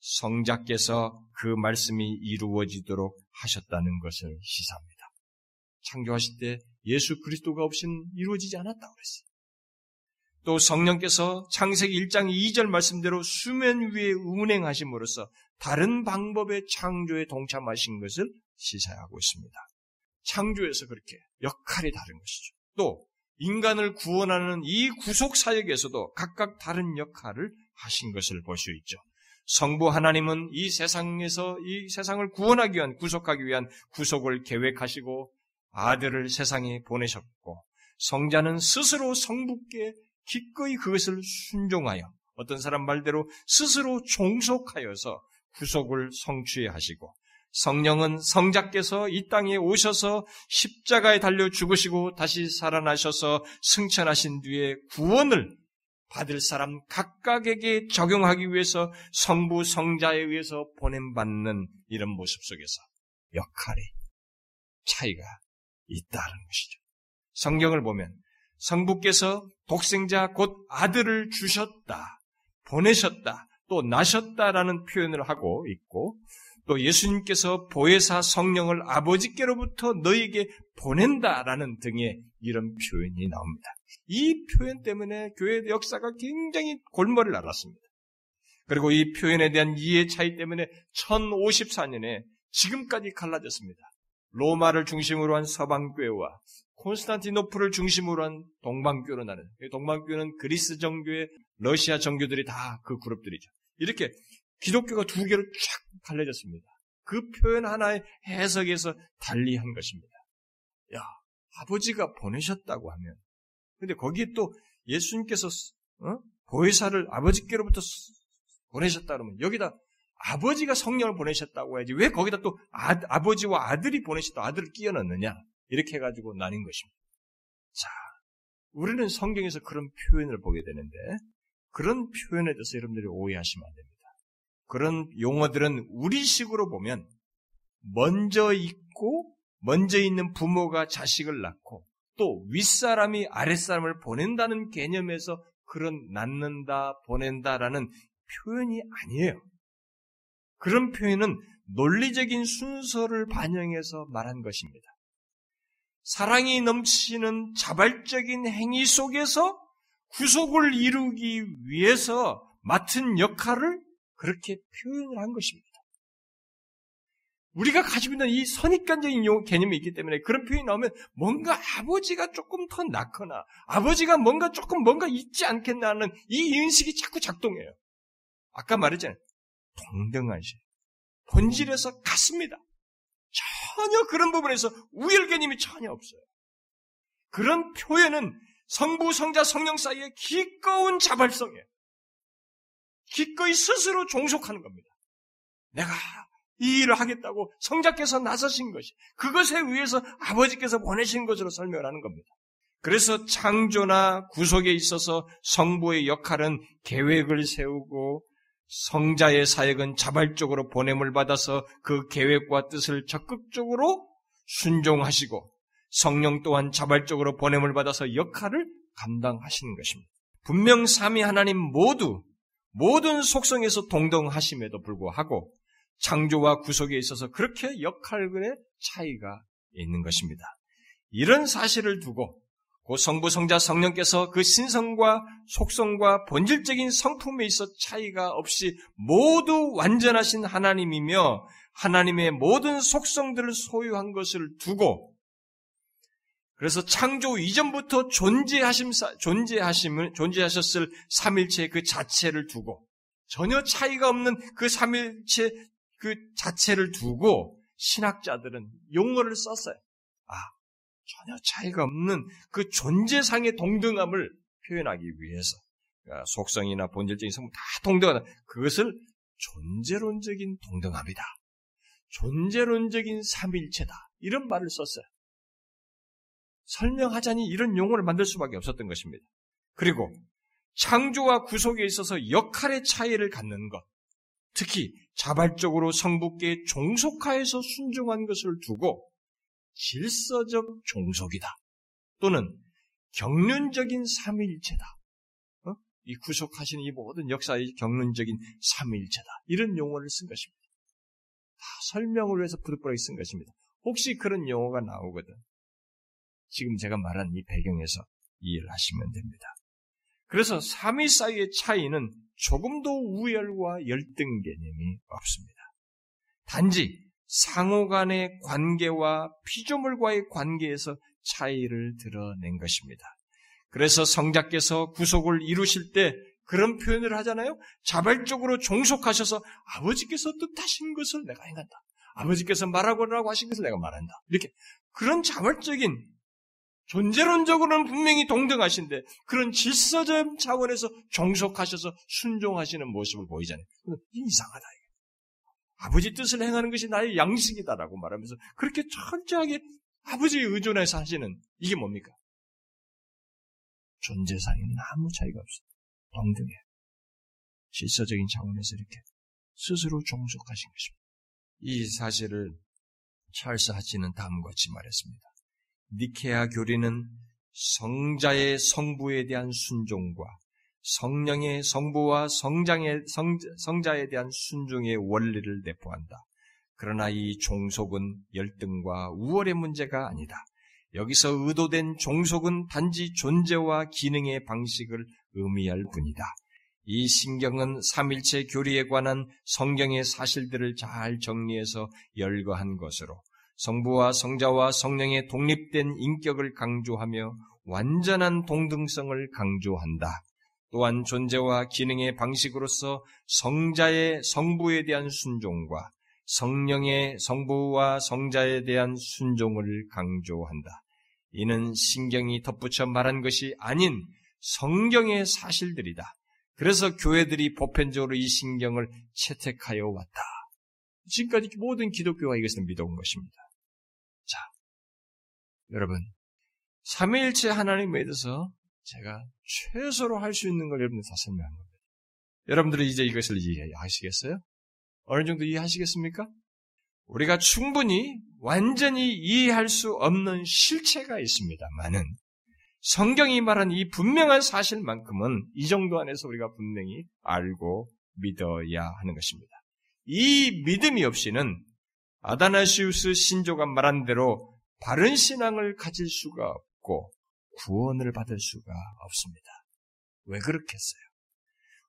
성자께서 그 말씀이 이루어지도록 하셨다는 것을 시사합니다. 창조하실 때 예수 그리스도가 없이는 이루어지지 않았다고 그랬어요. 또 성령께서 창세기 1장 2절 말씀대로 수면 위에 운행하심으로써 다른 방법의 창조에 동참하신 것을 시사하고 있습니다. 창조에서 그렇게 역할이 다른 것이죠. 또 인간을 구원하는 이 구속 사역에서도 각각 다른 역할을 하신 것을 볼 수 있죠. 성부 하나님은 이 세상에서 이 세상을 구원하기 위한 구속하기 위한 구속을 계획하시고 아들을 세상에 보내셨고 성자는 스스로 성부께 기꺼이 그것을 순종하여 어떤 사람 말대로 스스로 종속하여서 구속을 성취해 하시고 성령은 성자께서 이 땅에 오셔서 십자가에 달려 죽으시고 다시 살아나셔서 승천하신 뒤에 구원을 받을 사람 각각에게 적용하기 위해서 성부 성자에 의해서 보냄받는 이런 모습 속에서 역할이 차이가 있다는 것이죠. 성경을 보면 성부께서 독생자 곧 아들을 주셨다, 보내셨다, 또 나셨다라는 표현을 하고 있고 또 예수님께서 보혜사 성령을 아버지께로부터 너에게 보낸다라는 등의 이런 표현이 나옵니다. 이 표현 때문에 교회의 역사가 굉장히 골머리를 앓았습니다. 그리고 이 표현에 대한 이해 차이 때문에 1054년에 지금까지 갈라졌습니다. 로마를 중심으로 한 서방교회와 콘스탄티노플을 중심으로 한 동방교로 나는 동방교는 그리스 정교회, 러시아 정교들이 다 그 그룹들이죠. 이렇게 기독교가 두 개로 쫙 갈라졌습니다. 그 표현 하나의 해석에서 달리 한 것입니다. 야, 아버지가 보내셨다고 하면, 근데 거기에 또 예수님께서 어? 보혜사를 아버지께로부터 보내셨다 그러면 여기다 아버지가 성령을 보내셨다고 해야지 왜 거기다 또 아, 버지와 아들이 보내셨다 아들을 끼워 넣느냐 이렇게 해가지고 나뉜 것입니다. 자, 우리는 성경에서 그런 표현을 보게 되는데 그런 표현에 대해서 여러분들이 오해하시면 안 됩니다. 그런 용어들은 우리식으로 보면 먼저 있고 먼저 있는 부모가 자식을 낳고 또 윗사람이 아랫사람을 보낸다는 개념에서 그런 낳는다, 보낸다라는 표현이 아니에요. 그런 표현은 논리적인 순서를 반영해서 말한 것입니다. 사랑이 넘치는 자발적인 행위 속에서 구속을 이루기 위해서 맡은 역할을 그렇게 표현을 한 것입니다. 우리가 가지고 있는 이 선입관적인 개념이 있기 때문에 그런 표현이 나오면 뭔가 아버지가 조금 더 낫거나 아버지가 뭔가 조금 뭔가 있지 않겠나 하는 이 인식이 자꾸 작동해요. 아까 말했잖아요. 동등하시. 본질에서 같습니다. 전혀 그런 부분에서 우열 개념이 전혀 없어요. 그런 표현은 성부, 성자, 성령 사이의 기꺼운 자발성이에요. 기꺼이 스스로 종속하는 겁니다. 내가 이 일을 하겠다고 성자께서 나서신 것이 그것에 의해서 아버지께서 보내신 것으로 설명을 하는 겁니다. 그래서 창조나 구속에 있어서 성부의 역할은 계획을 세우고 성자의 사역은 자발적으로 보냄을 받아서 그 계획과 뜻을 적극적으로 순종하시고 성령 또한 자발적으로 보냄을 받아서 역할을 감당하시는 것입니다. 분명 삼위 하나님 모두 모든 속성에서 동등하심에도 불구하고 창조와 구속에 있어서 그렇게 역할의 차이가 있는 것입니다. 이런 사실을 두고 고 성부 성자 성령께서 그 신성과 속성과 본질적인 성품에 있어 차이가 없이 모두 완전하신 하나님이며 하나님의 모든 속성들을 소유한 것을 두고 그래서 창조 이전부터 존재하심, 존재하심을, 존재하셨을 삼일체 그 자체를 두고, 전혀 차이가 없는 그 삼일체 그 자체를 두고, 신학자들은 용어를 썼어요. 아, 전혀 차이가 없는 그 존재상의 동등함을 표현하기 위해서, 그러니까 속성이나 본질적인 성분 다 동등하다. 그것을 존재론적인 동등함이다. 존재론적인 삼일체다. 이런 말을 썼어요. 설명하자니 이런 용어를 만들 수밖에 없었던 것입니다. 그리고 창조와 구속에 있어서 역할의 차이를 갖는 것, 특히 자발적으로 성부께 종속하여서 순종한 것을 두고 질서적 종속이다. 또는 경륜적인 삼위일체다. 어? 이 구속하시는 이 모든 역사의 경륜적인 삼위일체다. 이런 용어를 쓴 것입니다. 다 설명을 위해서 부득부하게 쓴 것입니다. 혹시 그런 용어가 나오거든. 지금 제가 말한 이 배경에서 이해를 하시면 됩니다. 그래서 삼위 사이의 차이는 조금도 우열과 열등 개념이 없습니다. 단지 상호 간의 관계와 피조물과의 관계에서 차이를 드러낸 것입니다. 그래서 성자께서 구속을 이루실 때 그런 표현을 하잖아요. 자발적으로 종속하셔서 아버지께서 뜻하신 것을 내가 행한다. 아버지께서 말하고라고 하신 것을 내가 말한다. 이렇게 그런 자발적인 존재론적으로는 분명히 동등하신데 그런 질서적 차원에서 종속하셔서 순종하시는 모습을 보이잖아요. 이상하다. 아버지 뜻을 행하는 것이 나의 양식이다라고 말하면서 그렇게 철저하게 아버지에 의존해서 하시는 이게 뭡니까? 존재상에는 아무 차이가 없어요. 동등해. 질서적인 차원에서 이렇게 스스로 종속하신 것입니다. 이 사실을 찰스 하치는 다음과 같이 말했습니다. 니케아 교리는 성자의 성부에 대한 순종과 성령의 성부와 성장의 성, 성자에 대한 순종의 원리를 내포한다. 그러나 이 종속은 열등과 우월의 문제가 아니다. 여기서 의도된 종속은 단지 존재와 기능의 방식을 의미할 뿐이다. 이 신경은 삼일체 교리에 관한 성경의 사실들을 잘 정리해서 열거한 것으로 성부와 성자와 성령의 독립된 인격을 강조하며 완전한 동등성을 강조한다. 또한 존재와 기능의 방식으로서 성자의 성부에 대한 순종과 성령의 성부와 성자에 대한 순종을 강조한다. 이는 신경이 덧붙여 말한 것이 아닌 성경의 사실들이다. 그래서 교회들이 보편적으로 이 신경을 채택하여 왔다. 지금까지 모든 기독교가 이것을 믿어온 것입니다. 자, 여러분, 삼위일체 하나님에 대해서 제가 최소로 할 수 있는 걸 여러분들 다 설명한 겁니다. 여러분들은 이제 이것을 이해하시겠어요? 어느 정도 이해하시겠습니까? 우리가 충분히 완전히 이해할 수 없는 실체가 있습니다만은 성경이 말한 이 분명한 사실만큼은 이 정도 안에서 우리가 분명히 알고 믿어야 하는 것입니다. 이 믿음이 없이는 아다나시우스 신조가 말한 대로 바른 신앙을 가질 수가 없고 구원을 받을 수가 없습니다. 왜 그렇겠어요?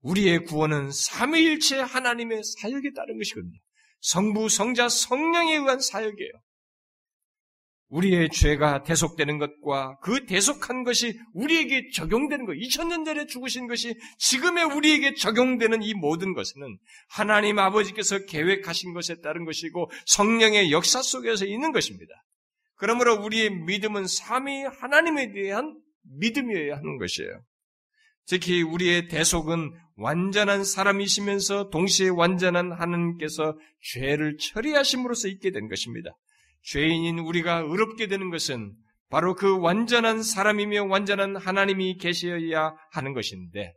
우리의 구원은 삼위일체 하나님의 사역에 따른 것이거든요. 성부, 성자, 성령에 의한 사역이에요. 우리의 죄가 대속되는 것과 그 대속한 것이 우리에게 적용되는 것, 2000년 전에 죽으신 것이 지금의 우리에게 적용되는 이 모든 것은 하나님 아버지께서 계획하신 것에 따른 것이고 성령의 역사 속에서 있는 것입니다. 그러므로 우리의 믿음은 삼위 하나님에 대한 믿음이어야 하는 것이에요. 특히 우리의 대속은 완전한 사람이시면서 동시에 완전한 하나님께서 죄를 처리하심으로써 있게 된 것입니다. 죄인인 우리가 의롭게 되는 것은 바로 그 완전한 사람이며 완전한 하나님이 계셔야 하는 것인데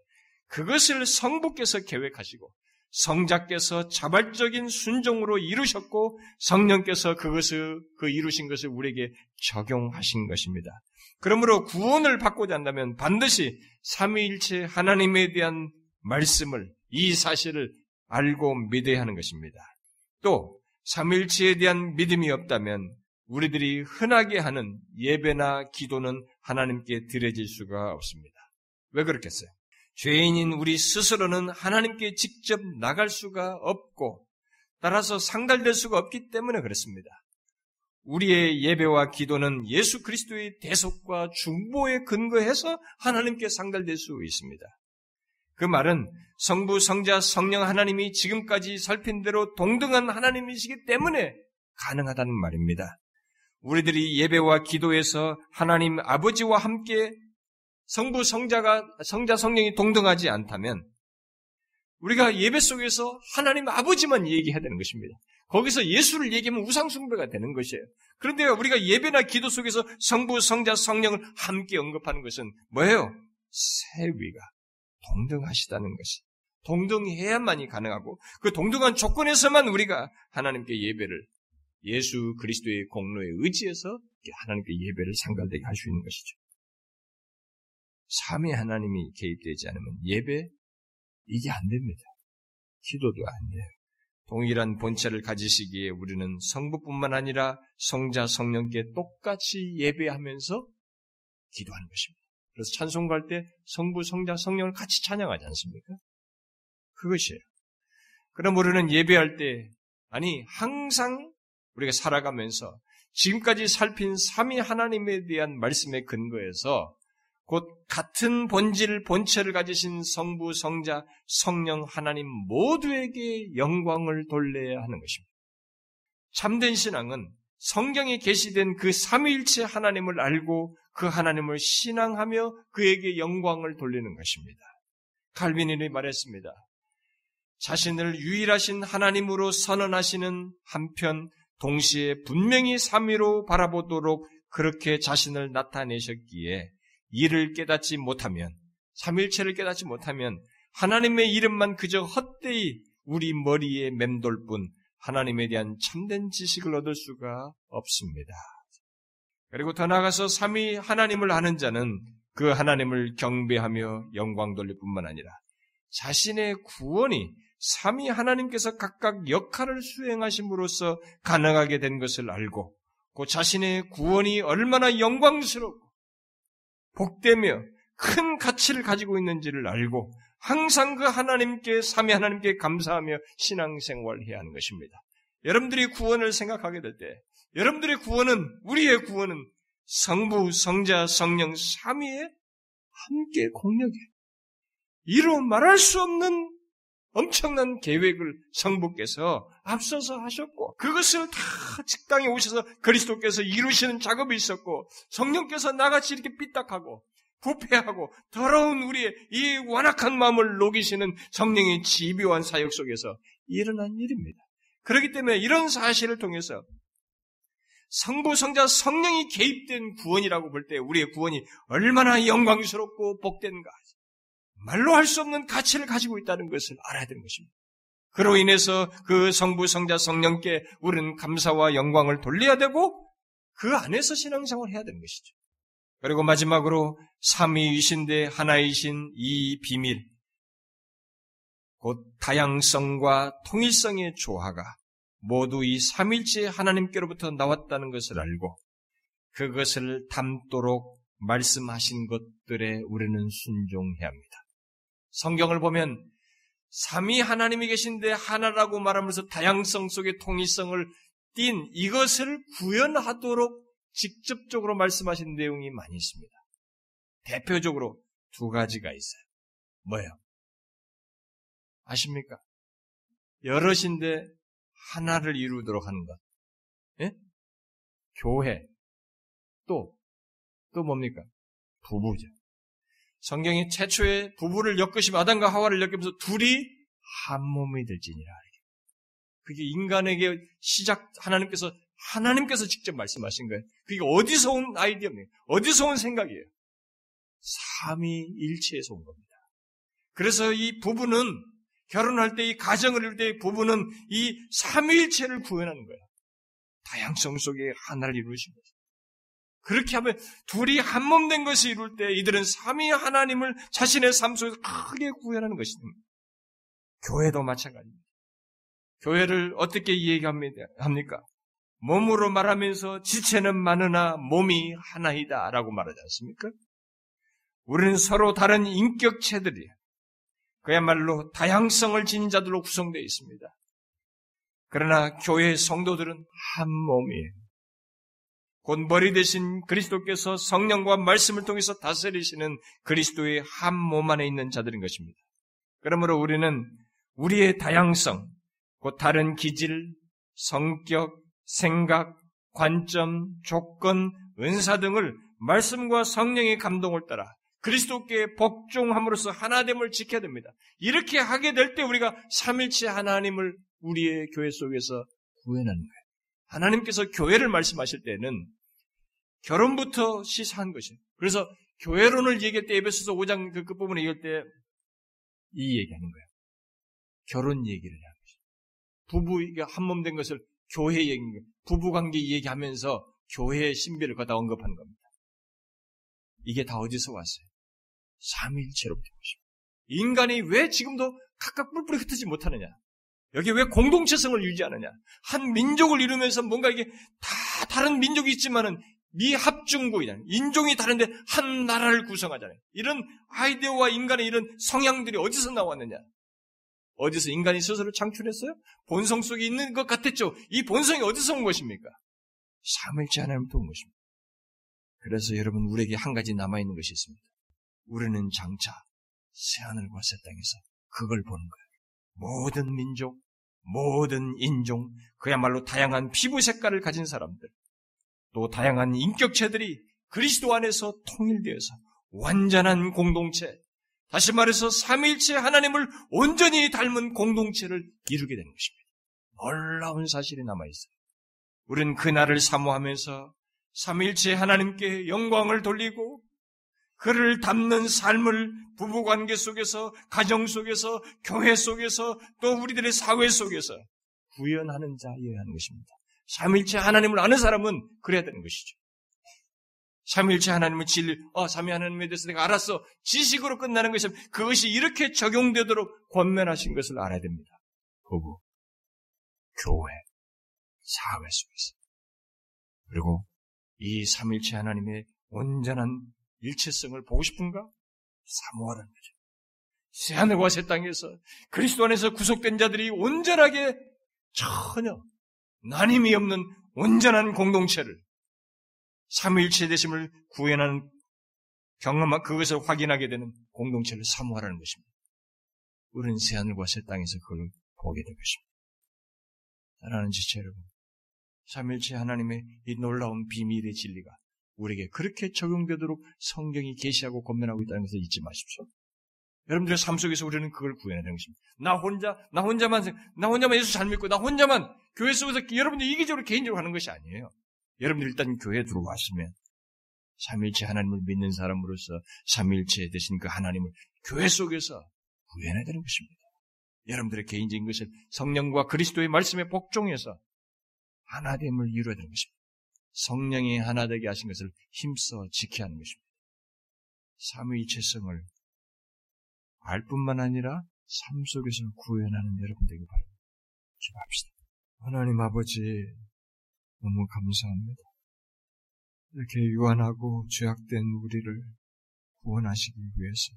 그것을 성부께서 계획하시고 성자께서 자발적인 순종으로 이루셨고 성령께서 그것을 그 이루신 것을 우리에게 적용하신 것입니다. 그러므로 구원을 받고자 한다면 반드시 삼위일체 하나님에 대한 말씀을 이 사실을 알고 믿어야 하는 것입니다. 또 삼일체에 대한 믿음이 없다면 우리들이 흔하게 하는 예배나 기도는 하나님께 드려질 수가 없습니다. 왜 그렇겠어요? 죄인인 우리 스스로는 하나님께 직접 나갈 수가 없고 따라서 상달될 수가 없기 때문에 그렇습니다. 우리의 예배와 기도는 예수 그리스도의 대속과 중보에 근거해서 하나님께 상달될 수 있습니다. 그 말은 성부, 성자, 성령 하나님이 지금까지 살핀 대로 동등한 하나님이시기 때문에 가능하다는 말입니다. 우리들이 예배와 기도에서 하나님 아버지와 함께 성부, 성자가, 성자, 성령이 동등하지 않다면 우리가 예배 속에서 하나님 아버지만 얘기해야 되는 것입니다. 거기서 예수를 얘기하면 우상숭배가 되는 것이에요. 그런데 우리가 예배나 기도 속에서 성부, 성자, 성령을 함께 언급하는 것은 뭐예요? 세 위가 동등하시다는 것이. 동등해야만이 가능하고 그 동등한 조건에서만 우리가 하나님께 예배를 예수 그리스도의 공로에 의지해서 하나님께 예배를 상달되게 할 수 있는 것이죠. 삼위 하나님이 개입되지 않으면 예배 이게 안 됩니다. 기도도 안 돼요. 동일한 본체를 가지시기에 우리는 성부뿐만 아니라 성자 성령께 똑같이 예배하면서 기도하는 것입니다. 그래서 찬송 갈 때 성부, 성자, 성령을 같이 찬양하지 않습니까? 그것이에요. 그럼 우리는 예배할 때, 아니, 항상 우리가 살아가면서 지금까지 살핀 삼위 하나님에 대한 말씀의 근거에서 곧 같은 본질, 본체를 가지신 성부, 성자, 성령 하나님 모두에게 영광을 돌려야 하는 것입니다. 참된 신앙은 성경에 게시된 그 삼위일체 하나님을 알고 그 하나님을 신앙하며 그에게 영광을 돌리는 것입니다. 칼빈이 말했습니다. 자신을 유일하신 하나님으로 선언하시는 한편 동시에 분명히 삼위로 바라보도록 그렇게 자신을 나타내셨기에 이를 깨닫지 못하면 삼일체를 깨닫지 못하면 하나님의 이름만 그저 헛되이 우리 머리에 맴돌 뿐 하나님에 대한 참된 지식을 얻을 수가 없습니다. 그리고 더 나아가서 삼위 하나님을 아는 자는 그 하나님을 경배하며 영광 돌릴 뿐만 아니라 자신의 구원이 삼위 하나님께서 각각 역할을 수행하심으로써 가능하게 된 것을 알고 그 자신의 구원이 얼마나 영광스럽고 복되며 큰 가치를 가지고 있는지를 알고 항상 그 하나님께 삼위 하나님께 감사하며 신앙생활해야 하는 것입니다. 여러분들이 구원을 생각하게 될 때 여러분들의 구원은 우리의 구원은 성부, 성자, 성령 삼위에 함께 공력해 이로 말할 수 없는 엄청난 계획을 성부께서 앞서서 하셨고 그것을 다 직당에 오셔서 그리스도께서 이루시는 작업이 있었고 성령께서 나같이 이렇게 삐딱하고 부패하고 더러운 우리의 이 완악한 마음을 녹이시는 성령의 집요한 사역 속에서 일어난 일입니다. 그렇기 때문에 이런 사실을 통해서 성부, 성자, 성령이 개입된 구원이라고 볼 때 우리의 구원이 얼마나 영광스럽고 복된가 말로 할 수 없는 가치를 가지고 있다는 것을 알아야 되는 것입니다. 그로 인해서 그 성부, 성자, 성령께 우리는 감사와 영광을 돌려야 되고 그 안에서 신앙생활을 해야 되는 것이죠. 그리고 마지막으로 삼위이신데 하나이신 이 비밀, 곧 다양성과 통일성의 조화가 모두 이 삼일째 하나님께로부터 나왔다는 것을 알고 그것을 담도록 말씀하신 것들에 우리는 순종해야 합니다. 성경을 보면 삼위 하나님이 계신데 하나라고 말하면서 다양성 속의 통일성을 띤 이것을 구현하도록 직접적으로 말씀하신 내용이 많이 있습니다. 대표적으로 두 가지가 있어요. 뭐예요? 아십니까? 여럿인데 하나를 이루도록 하는 것. 예? 교회. 또, 또 뭡니까? 부부죠. 성경이 최초의 부부를 엮으시며 아담과 하와를 엮으면서 둘이 한 몸이 될지니라. 그게 인간에게 시작 하나님께서 하나님께서 직접 말씀하신 거예요. 그게 어디서 온 아이디어입니까? 어디서 온 생각이에요? 삼위일체에서 온 겁니다. 그래서 이 부부는 결혼할 때 이 가정을 이룰 때 부부는 이 삼위일체를 구현하는 거예요. 다양성 속에 하나를 이루신 거죠. 그렇게 하면 둘이 한 몸 된 것을 이룰 때 이들은 삼위 하나님을 자신의 삶 속에서 크게 구현하는 것입니다. 교회도 마찬가지입니다. 교회를 어떻게 이야기합니까? 몸으로 말하면서 지체는 많으나 몸이 하나이다 라고 말하지 않습니까? 우리는 서로 다른 인격체들이에요. 그야말로 다양성을 지닌 자들로 구성되어 있습니다. 그러나 교회 성도들은 한 몸이에요. 곧 머리 대신 그리스도께서 성령과 말씀을 통해서 다스리시는 그리스도의 한 몸 안에 있는 자들인 것입니다. 그러므로 우리는 우리의 다양성, 곧 다른 기질, 성격, 생각, 관점, 조건, 은사 등을 말씀과 성령의 감동을 따라 그리스도께 복종함으로써 하나됨을 지켜야 됩니다. 이렇게 하게 될 때 우리가 삼일체 하나님을 우리의 교회 속에서 구해내는 거예요. 하나님께서 교회를 말씀하실 때는 결혼부터 시사한 것이에요. 그래서 교회론을 얘기할 때 에베소서 5장 그 끝부분에 얘기할 때 이 얘기하는 거예요. 결혼 얘기를 하는 것이죠. 부부 한몸 된 것을 교회 얘기, 부부 관계 얘기하면서 교회의 신비를 거다 언급하는 겁니다. 이게 다 어디서 왔어요? 삼일체로부터 것입니다. 인간이 왜 지금도 각각 뿔뿔이 흩어지지 못하느냐? 여기 왜 공동체성을 유지하느냐? 한 민족을 이루면서 뭔가 이게 다 다른 민족이 있지만은 미합중국이잖아요. 인종이 다른데 한 나라를 구성하잖아요. 이런 아이디어와 인간의 이런 성향들이 어디서 나왔느냐? 어디서 인간이 스스로 창출했어요? 본성 속에 있는 것 같았죠. 이 본성이 어디서 온 것입니까? 삼일째 하나님부터 온 것입니다. 그래서 여러분 우리에게 한 가지 남아 있는 것이 있습니다. 우리는 장차 새 하늘과 새 땅에서 그걸 보는 거예요. 모든 민족, 모든 인종, 그야말로 다양한 피부 색깔을 가진 사람들, 또 다양한 인격체들이 그리스도 안에서 통일되어서 완전한 공동체, 다시 말해서 삼일체 하나님을 온전히 닮은 공동체를 이루게 되는 것입니다. 놀라운 사실이 남아있어요. 우리는 그날을 사모하면서 삼일체 하나님께 영광을 돌리고 그를 담는 삶을 부부 관계 속에서, 가정 속에서, 교회 속에서, 또 우리들의 사회 속에서 구현하는 자여야 하는 것입니다. 삼일체 하나님을 아는 사람은 그래야 되는 것이죠. 삼일체 하나님은 진리, 어, 삼위 하나님에 대해서 내가 알았어. 지식으로 끝나는 것이 그것이 이렇게 적용되도록 권면하신 것을 알아야 됩니다. 부부, 교회, 사회 속에서. 그리고 이 삼일체 하나님의 온전한 일체성을 보고 싶은가? 사모하라는 거죠. 새하늘과 새 땅에서 그리스도 안에서 구속된 자들이 온전하게 전혀 나님이 없는 온전한 공동체를 삼위일체 되심을 구현하는 경험한 그것을 확인하게 되는 공동체를 사모하라는 것입니다. 우리는 새하늘과 새 땅에서 그걸 보게 될 것입니다. 사랑하는 지체 여러분, 삼일체 하나님의 이 놀라운 비밀의 진리가 우리에게 그렇게 적용되도록 성경이 계시하고 권면하고 있다는 것을 잊지 마십시오. 여러분들의 삶 속에서 우리는 그걸 구해야 되는 것입니다. 나 혼자, 나 혼자만, 나 혼자만 예수 잘 믿고, 나 혼자만 교회 속에서 여러분들 이기적으로 개인적으로 하는 것이 아니에요. 여러분들 일단 교회에 들어왔으면 삼일체 하나님을 믿는 사람으로서 삼일체 되신 그 하나님을 교회 속에서 구해내야 되는 것입니다. 여러분들의 개인적인 것을 성령과 그리스도의 말씀에 복종해서 하나됨을 이루어야 되는 것입니다. 성령이 하나 되게 하신 것을 힘써 지켜야 하는 것입니다. 삼위일체성을 알 뿐만 아니라 삶 속에서 구현하는 여러분 되기 바랍니다. 기도합시다. 하나님 아버지 너무 감사합니다. 이렇게 유한하고 죄악된 우리를 구원하시기 위해서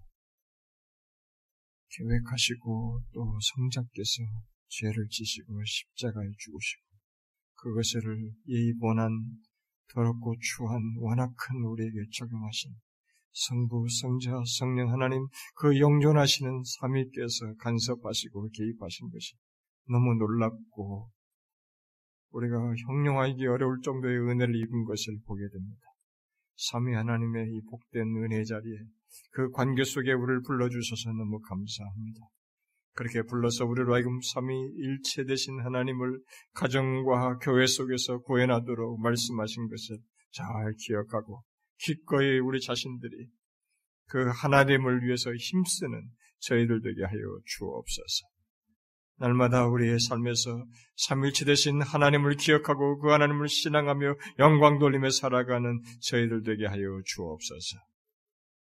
계획하시고 또 성자께서 죄를 지시고 십자가에 죽으시고 그것을 예의 본한 더럽고 추한 완악한 우리에게 적용하신 성부, 성자, 성령 하나님 그 영존하시는 삼위께서 간섭하시고 개입하신 것이 너무 놀랍고 우리가 형용하기 어려울 정도의 은혜를 입은 것을 보게 됩니다. 삼위 하나님의 이 복된 은혜 자리에 그 관계 속에 우리를 불러주셔서 너무 감사합니다. 그렇게 불러서 우리로 하여금 삼위 일체 되신 하나님을 가정과 교회 속에서 구해나도록 말씀하신 것을 잘 기억하고 기꺼이 우리 자신들이 그 하나님을 위해서 힘쓰는 저희들 되게 하여 주옵소서. 날마다 우리의 삶에서 삼일체 되신 하나님을 기억하고 그 하나님을 신앙하며 영광 돌리며 살아가는 저희들 되게 하여 주옵소서.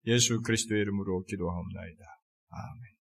예수 그리스도의 이름으로 기도하옵나이다. 아멘.